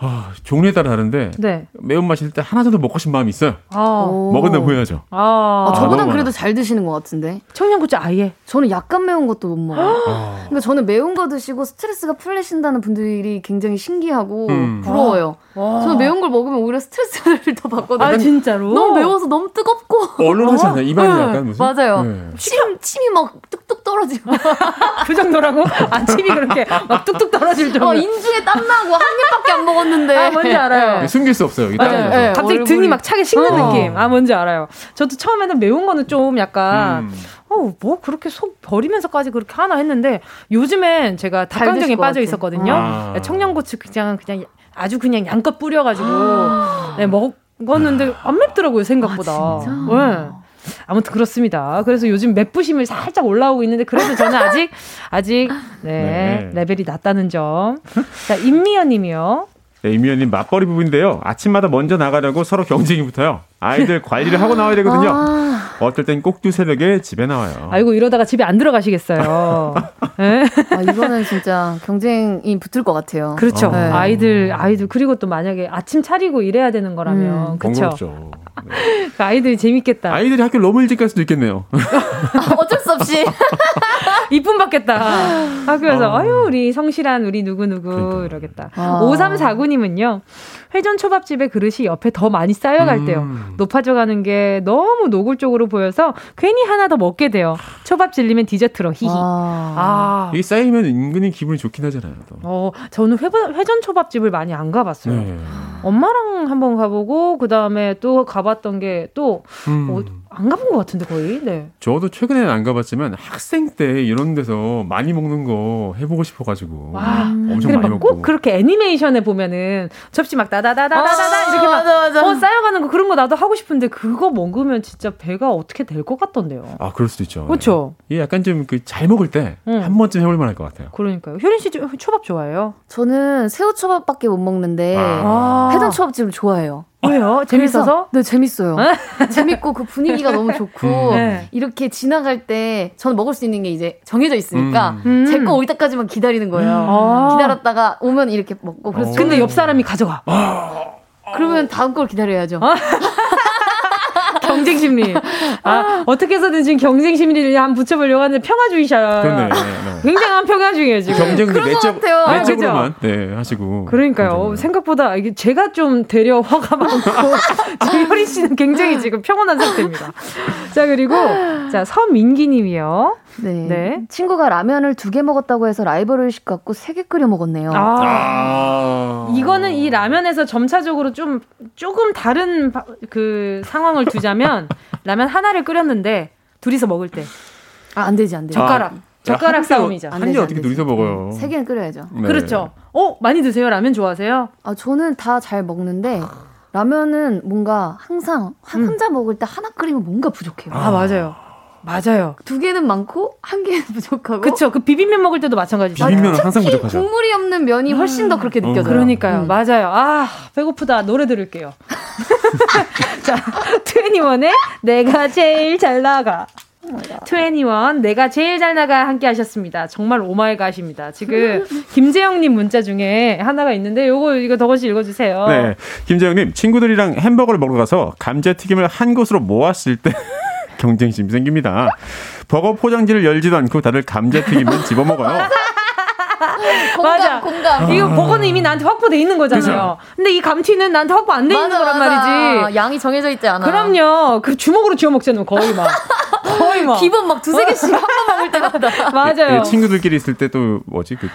아, 종류에 따라 다른데 네. 매운맛이 일때 하나 정도 먹고 싶은 마음이 있어요. 아. 먹은다 보여야죠. 아, 아 저보단 그래도 잘 드시는 것 같은데. 청양고추 아예. 저는 약간 매운 것도 못 먹어요. 아. 그러니까 저는 매운 거 드시고 스트레스가 풀리신다는 분들이 굉장히 신기하고 음. 부러워요. 와. 저는 매운 걸 먹으면 오히려 스트레스를 더 받거든요. 아 진짜로? 너무 매워서 너무 뜨겁고. 얼얼하지 않나요? 입안이 네. 약간 무슨? 맞아요. 네. 침 침이 막 뚝뚝 떨어지고. 그 정도라고? 아 침이 그렇게 막 뚝뚝 떨어질 정도. 어, 인중에 땀 나고 한 입밖에 안 먹었는데. 아, 뭔지 알아요. 네, 숨길 수 없어요. 맞아요. 네, 갑자기 얼굴이... 등이 막 차게 식는 어. 느낌. 아, 뭔지 알아요. 저도 처음에는 매운 거는 좀 약간, 음. 어, 뭐 그렇게 속 버리면서까지 그렇게 하나 했는데, 요즘엔 제가 닭강정에 빠져 있었거든요. 아. 네, 청양고추 그냥, 그냥 아주 그냥 양껏 뿌려가지고, 아. 네, 먹었는데 안 맵더라고요, 생각보다. 아, 진짜? 네. 아무튼 그렇습니다. 그래서 요즘 맵부심을 살짝 올라오고 있는데 그래도 저는 아직 아직 네, 네. 레벨이 낮다는 점. 자 임미연 님이요. 네, 임미연님 맞벌이 부부인데요. 아침마다 먼저 나가려고 서로 경쟁이 붙어요. 아이들 관리를 하고 나와야 되거든요. 아. 어떨 땐 꼭두 새벽에 집에 나와요. 아이고 이러다가 집에 안 들어가시겠어요. 네? 아, 이거는 진짜 경쟁이 붙을 것 같아요. 그렇죠. 어. 네. 아이들 아이들 그리고 또 만약에 아침 차리고 일해야 되는 거라면 음. 그렇죠. 네. 그 아이들이 재밌겠다. 아이들이 학교 너무 일찍 갈 수도 있겠네요. 어쩔 수 없이 이쁨 받겠다. 학교에서 아. 유 우리 성실한 우리 누구 누구 그러니까. 이러겠다. 아. 5349님은요. 회전 초밥집의 그릇이 옆에 더 많이 쌓여갈 음. 때요. 높아져가는 게 너무 노골적으로 보여서 괜히 하나 더 먹게 돼요. 초밥 질리면 디저트로 히히. 아. 아. 이게 쌓이면 은근히 기분이 좋긴 하잖아요. 또. 어, 저는 회전, 회전 초밥집을 많이 안 가봤어요. 네. 엄마랑 한번 가보고 그 다음에 또 가봤던 게또 음. 어, 안 가본 것 같은데 거의. 네. 저도 최근에는 안 가봤지만 학생 때 이런 데서 많이 먹는 거 해보고 싶어가지고 와, 엄청 많이 먹고. 꼭 그렇게 애니메이션에 보면은 접시 막 다다다다다다다 아, 이렇게 막 맞아, 맞아. 어, 쌓여가는 거 그런 거 나도 하고 싶은데 그거 먹으면 진짜 배가 어떻게 될 것 같던데요. 아 그럴 수도 있죠. 그렇죠. 네. 이게 약간 좀 그 잘 먹을 때한 번쯤 해볼 만할 것 같아요. 그러니까요. 효린 씨 초밥 좋아해요? 저는 새우 초밥밖에 못 먹는데 아. 회전 초밥집을 좋아해요. 왜요? 재밌어서? 네, 재밌어요. 재밌고 그 분위기가 너무 좋고 음. 네. 이렇게 지나갈 때 저는 먹을 수 있는 게 이제 정해져 있으니까 음. 제거 올 때까지만 기다리는 거예요. 아. 기다렸다가 오면 이렇게 먹고 그래서 근데 옆 사람이 가져가. 아. 그러면 다음 걸 기다려야죠. 아. 경쟁 심리. 아, 어떻게 해서든 지금 경쟁 심리를 한번 붙여보려고 하는데 평화주의셔. 그러네. 네, 네. 굉장한 평화주의예요, 지금. 경쟁도 내적, 내적으로만 네, 하시고. 그러니까요. 경쟁은. 생각보다 이게 제가 좀 되려 화가 많고, 지효리 씨는 굉장히 지금 평온한 상태입니다. 자, 그리고, 자, 서민기 님이요. 네. 네. 친구가 라면을 두 개 먹었다고 해서 라이벌 의식 갖고 세 개 끓여 먹었네요. 아. 아. 이거는 이 라면에서 점차적으로 좀 조금 다른 그 상황을 두자면 라면 하나를 끓였는데 둘이서 먹을 때. 아, 안 되지, 안 되지. 젓가락. 아. 젓가락 싸움이죠. 한 개 어떻게 둘이서 먹어요? 세 개는 끓여야죠. 네. 그렇죠. 어, 많이 드세요? 라면 좋아하세요? 아, 저는 다 잘 먹는데 라면은 뭔가 항상 음. 혼자 먹을 때 하나 끓이면 뭔가 부족해요. 아, 맞아요. 맞아요. 두 개는 많고 한 개는 부족하고. 그쵸. 그 비빔면 먹을 때도 마찬가지죠. 비빔면은 항상 부족하죠. 국물이 없는 면이 훨씬 더 그렇게 음. 느껴져요. 그러니까요. 음. 맞아요. 아 배고프다. 노래 들을게요. 자, 트웬니원의 내가 제일 잘 나가. 트웬니원 내가 제일 잘 나가 함께 하셨습니다. 정말 오마이갓입니다. 지금 김재영님 문자 중에 하나가 있는데 요거 이거 덕원씨 읽어주세요. 네, 김재영님 친구들이랑 햄버거를 먹으러 가서 감자튀김을 한 곳으로 모았을 때 경쟁심이 생깁니다. 버거 포장지를 열지도 않고 다들 감자튀김만 집어먹어요. 공감, 맞아. 공감. 이거 버거는 이미 나한테 확보돼 있는 거잖아요. 그쵸? 근데 이 감튀는 나한테 확보 안 돼 있는 거란 맞아. 말이지. 양이 정해져 있지 않아. 그럼요. 그 주먹으로 쥐어 먹잖아요. 거의 막. 거의 막. 기본 막 두세 개씩 한 번 먹을 때마다. 맞아요. 네, 친구들끼리 있을 때 또 뭐지? 그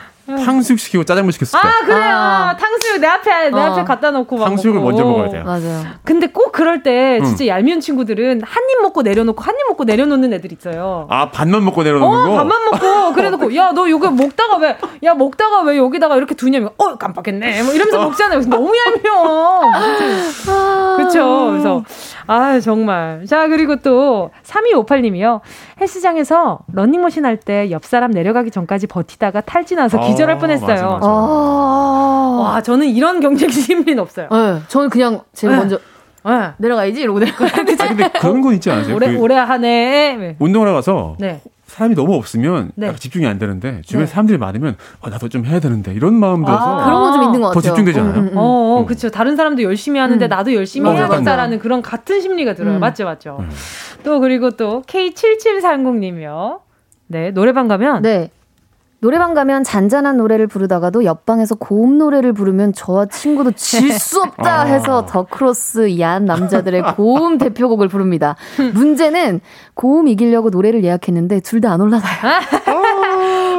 탕수육 시키고 짜장면 시켰을 때. 아, 그래요. 아. 탕수육 내 앞에, 내 어. 앞에 갖다 놓고 막. 탕수육을 먹고. 먼저 먹어야 돼요. 맞아요. 근데 꼭 그럴 때 진짜 응. 얄미운 친구들은 한 입 먹고 내려놓고 한 입 먹고 내려놓는 애들 있어요. 아, 반만 먹고 내려놓는 어, 거? 반만 먹고 그래놓고, 야, 너 이거 먹다가 왜, 야, 먹다가 왜 여기다가 이렇게 두냐면, 어, 깜빡했네. 뭐 이러면서 어. 먹잖아요. 너무 얄미워. 아. 그쵸. 그쵸. 그래서, 아 정말. 자, 그리고 또, 3258님이요. 헬스장에서 런닝머신 할 때 옆 사람 내려가기 전까지 버티다가 탈진나서 기절할 아, 뻔했어요. 맞아, 맞아. 아~ 와, 저는 이런 경쟁 심리는 없어요. 네, 저는 그냥 제일 네. 먼저 네. 내려가야지 이러고 내려가야 아, 근데 그런 건 있지 않으세요? 올해, 그 올해 한 해. 네. 운동을 가서 네. 사람이 너무 없으면 네. 집중이 안 되는데 주변에 네. 사람들이 많으면 아, 나도 좀 해야 되는데 이런 마음 들어서 아, 그런 거좀 있는 것 같아요. 더 집중되지 않아요? 음, 음. 어, 어 음. 그렇죠. 다른 사람도 열심히 하는데 음. 나도 열심히 어, 해야겠다라는 그런 같은 심리가 들어요. 음. 맞죠, 맞죠. 음. 또 그리고 또 K7730님이요. 네 노래방 가면 네. 노래방 가면 잔잔한 노래를 부르다가도 옆방에서 고음 노래를 부르면 저와 친구도 질 수 없다 아. 해서 더 크로스 야한 남자들의 고음 대표곡을 부릅니다. 문제는 고음 이기려고 노래를 예약했는데 둘 다 안 올라가요.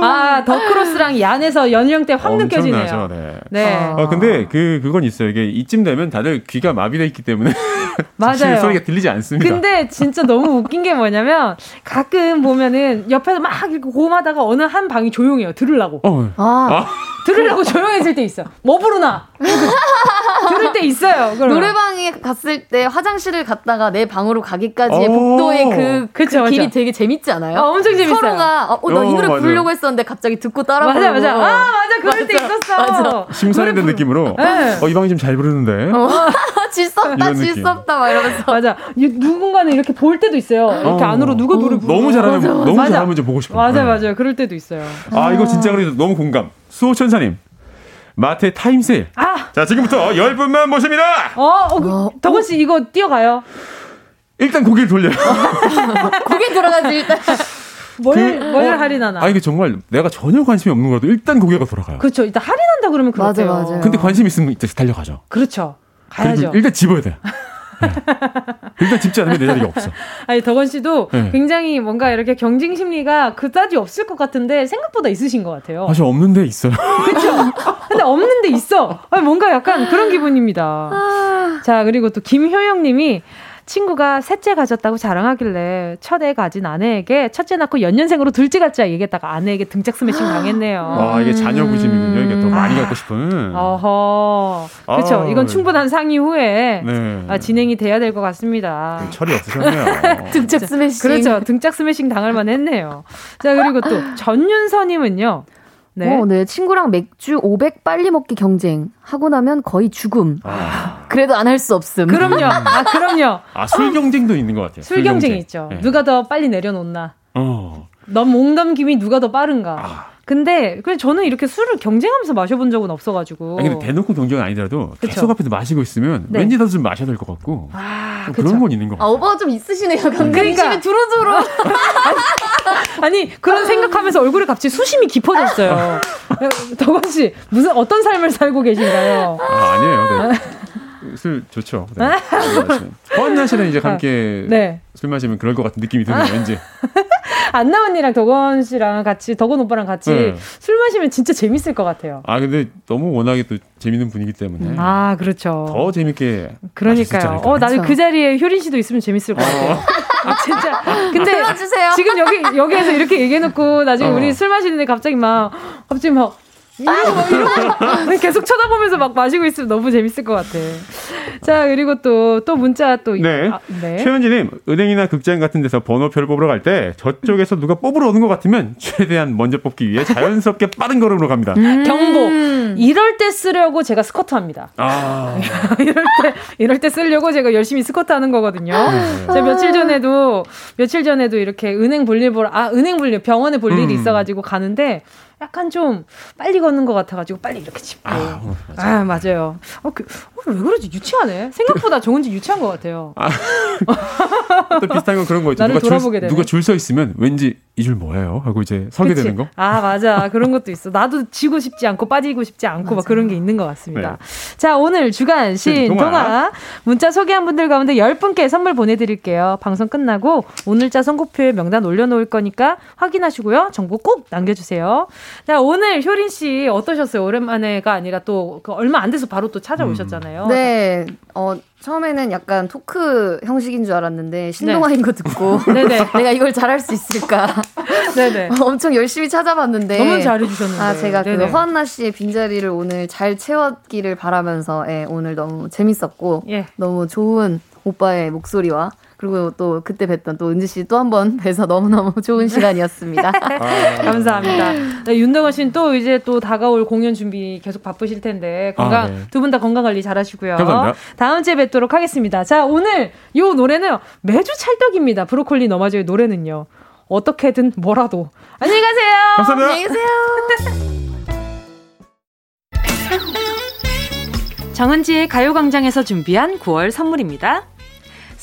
아, 더 크로스랑 얀에서 연령대 확 느껴지네요. 네. 네. 아, 근데 그, 그건 있어요. 이게 이쯤 되면 다들 귀가 마비돼 있기 때문에. 맞아요. 소리가 들리지 않습니다. 근데 진짜 너무 웃긴 게 뭐냐면 가끔 보면은 옆에서 막 이렇게 고음하다가 어느 한 방이 조용해요. 들으려고. 어. 아. 아. 들으려고 조용해질 때 있어. 뭐 부르나? 들을 때 있어요. 그러면. 노래방에 갔을 때 화장실을 갔다가 내 방으로 가기까지의 복도의 그, 그쵸, 그 길이 되게 재밌지 않아요? 어, 엄청 재밌어요. 서로가 어, 나이 노래 어, 부르려고 했었는데 갑자기 듣고 따라 부르고. 맞아, 맞아. 아, 맞아. 그럴 맞아. 때 있었어. 맞아. 심사위원 느낌으로. 네. 어, 이 방이 좀 잘 부르는데. 어. 질섭다, 질섭다, 막 이러면서. 맞아. 누군가는 이렇게 볼 때도 있어요. 이렇게 어. 안으로 누가 노래 부르고. 너무 잘하면, 맞아. 너무 맞아. 잘하면 보고 싶어. 맞아, 네. 맞아요. 그럴 때도 있어요. 아, 이거 진짜 그래도 너무 공감. 수호천사님. 마트의 타임세일. 아! 자, 지금부터 10분만 모십니다! 어, 어, 그, 어, 덕원 씨 이거 뛰어가요. 일단 고개를 돌려요. 고개 돌아가지, 일단. 뭘, 그, 뭘 어, 할인하나? 아, 이게 정말 내가 전혀 관심이 없는 거라도 일단 고개가 돌아가요. 그렇죠. 일단 할인한다 그러면 그렇대요. 맞아, 맞아. 근데 관심 있으면 이제 달려가죠. 그렇죠. 가야죠. 일단 집어야 돼. 네. 일단 집지 않으면 내 자리가 없어. 아니 덕원 씨도 네. 굉장히 뭔가 이렇게 경쟁 심리가 그다지 없을 것 같은데 생각보다 있으신 것 같아요. 사실 없는데 있어요. 그렇죠. 근데 없는데 있어. 아니, 뭔가 약간 그런 기분입니다. 아... 자 그리고 또 김효영님이 친구가 셋째 가졌다고 자랑하길래 첫 애 가진 아내에게 첫째 낳고 연년생으로 둘째 갖자 얘기했다가 아내에게 등짝 스매싱 당했네요. 아, 이게 자녀 부심이군요. 이게 더 많이 아. 갖고 싶은. 어허. 그렇죠. 아, 이건 충분한 상의 후에 네. 아, 진행이 돼야 될 것 같습니다. 네, 철이 없으셨네요. 등짝 스매싱. 그렇죠. 등짝 스매싱 당할 만 했네요. 자, 그리고 또 전윤서님은요. 네. 어, 네. 친구랑 맥주 500 빨리 먹기 경쟁. 하고 나면 거의 죽음. 아. 그래도 안 할 수 없음. 그럼요. 아, 그럼요. 아, 술 경쟁도 있는 것 같아요. 술, 경쟁 있죠. 네. 누가 더 빨리 내려놓나. 어. 넘목 넘김이 누가 더 빠른가. 아. 근데 그냥 저는 이렇게 술을 경쟁하면서 마셔본 적은 없어가지고. 아니 근데 대놓고 경쟁 아니더라도 그쵸? 계속 앞에서 마시고 있으면 네. 왠지 더좀 마셔야 될 것 같고. 아, 그런 건 있는 것 같아요. 아, 오빠가 좀 있으시네요. 그러니까 두루두루. 아니 그런 생각하면서 얼굴이 갑자기 수심이 깊어졌어요. 덕원 씨 무슨 어떤 삶을 살고 계신가요? 아, 아니에요. 네. 술 좋죠. 네. 허언나 씨는 이제 함께 네. 술 마시면 그럴 것 같은 느낌이 드네요. 왠지. 안나 언니랑 덕원 씨랑 같이 덕원 오빠랑 같이 네. 술 마시면 진짜 재밌을 것 같아요. 아 근데 너무 워낙에 또 재밌는 분위기 때문에 음. 아 그렇죠. 더 재밌게 그러니까요. 어 나는 그 자리에 효린 씨도 있으면 재밌을 것 같아요. 어. 아 진짜. 근데 불러주세요. 지금 여기 여기에서 이렇게 얘기해놓고 나중에 어. 우리 술 마시는데 갑자기 막 갑자기 막 계속 쳐다보면서 막 마시고 있으면 너무 재밌을 것 같아. 자, 그리고 또, 또 문자 또. 네. 아, 네. 최현지님, 은행이나 극장 같은 데서 번호표를 뽑으러 갈 때 저쪽에서 누가 뽑으러 오는 것 같으면 최대한 먼저 뽑기 위해 자연스럽게 빠른 걸음으로 갑니다. 음~ 경보. 이럴 때 쓰려고 제가 스쿼트 합니다. 아. 이럴 때, 이럴 때 쓰려고 제가 열심히 스쿼트 하는 거거든요. 네. 제가 며칠 전에도, 며칠 전에도 이렇게 은행 볼일 보러, 아, 은행 볼일, 병원에 볼 일이 음. 있어가지고 가는데 약간 좀 빨리 걷는 것 같아가지고 빨리 이렇게 짚고. 아, 아 맞아요. 어, 그, 어, 왜 그러지? 유치하네. 생각보다 정은지 유치한 것 같아요. 아, 또 비슷한 건 그런 거 있죠. 누가 줄, 누가 줄 서 있으면 왠지 이 줄 뭐예요? 하고 이제 설계 되는 거. 아 맞아. 그런 것도 있어. 나도 지고 싶지 않고 빠지고 싶지 않고 맞아. 막 그런 게 있는 것 같습니다. 네. 자 오늘 주간 신 동화. 동화 문자 소개한 분들 가운데 10분께 선물 보내드릴게요. 방송 끝나고 오늘자 선곡표에 명단 올려놓을 거니까 확인하시고요. 정보 꼭 남겨주세요. 자, 오늘 효린 씨 어떠셨어요? 오랜만에가 아니라 또 그 얼마 안 돼서 바로 또 찾아오셨잖아요. 네. 어, 처음에는 약간 토크 형식인 줄 알았는데 네. 신동아인 거 듣고 네네. 내가 이걸 잘할 수 있을까? 네네. 엄청 열심히 찾아봤는데 너무 잘해주셨는데. 아 제가 네네. 그 허한나 씨의 빈자리를 오늘 잘 채웠기를 바라면서 예, 오늘 너무 재밌었고 예. 너무 좋은 오빠의 목소리와 그리고 또 그때 뵀던 또 은지 씨 또 한 번 뵈서 너무너무 좋은 시간이었습니다. 아, 감사합니다. 네, 윤동아 씨는 또 이제 또 다가올 공연 준비 계속 바쁘실 텐데 건강 아, 네. 두분 다 건강 관리 잘하시고요. 감사합니다. 다음 주에 뵙도록 하겠습니다. 자 오늘 요 노래는 매주 찰떡입니다. 브로콜리 너마저의 노래는요. 어떻게든 뭐라도 안녕히 가세요. 감사합니다. 안녕히 계세요. 정은지의 가요광장에서 준비한 9월 선물입니다.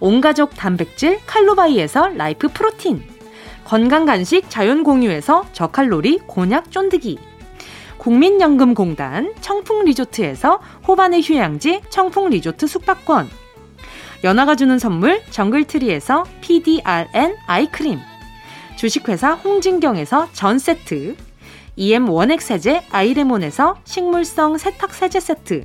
온가족 단백질 칼로바이에서 라이프 프로틴 건강간식 자연공유에서 저칼로리 곤약 쫀득이 국민연금공단 청풍리조트에서 호반의 휴양지 청풍리조트 숙박권 연아가 주는 선물 정글트리에서 PDRN 아이크림 주식회사 홍진경에서 전세트 EM 원액세제 아이레몬에서 식물성 세탁세제 세트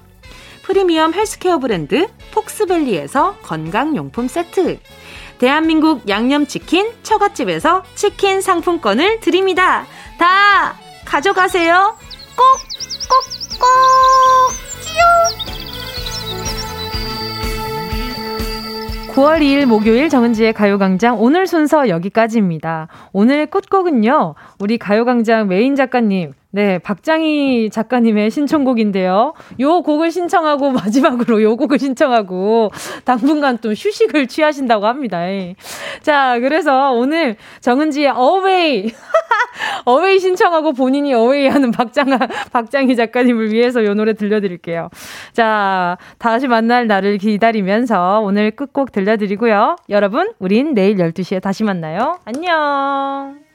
프리미엄 헬스케어 브랜드 폭스밸리에서 건강용품 세트. 대한민국 양념치킨 처갓집에서 치킨 상품권을 드립니다. 다 가져가세요. 꼭, 꼭, 꼭! 끼용! 9월 2일 목요일 정은지의 가요광장 오늘 순서 여기까지입니다. 오늘 끝곡은요, 우리 가요광장 메인 작가님, 네, 박장희 작가님의 신청곡인데요. 요 곡을 신청하고 마지막으로 요 곡을 신청하고 당분간 또 휴식을 취하신다고 합니다. 예. 자, 그래서 오늘 정은지의 어웨이 어웨이 신청하고 본인이 어웨이 하는 박장아 박장희 작가님을 위해서 요 노래 들려드릴게요. 자, 다시 만날 날을 기다리면서 오늘 끝곡 들려드리고요. 여러분, 우린 내일 12시에 다시 만나요. 안녕.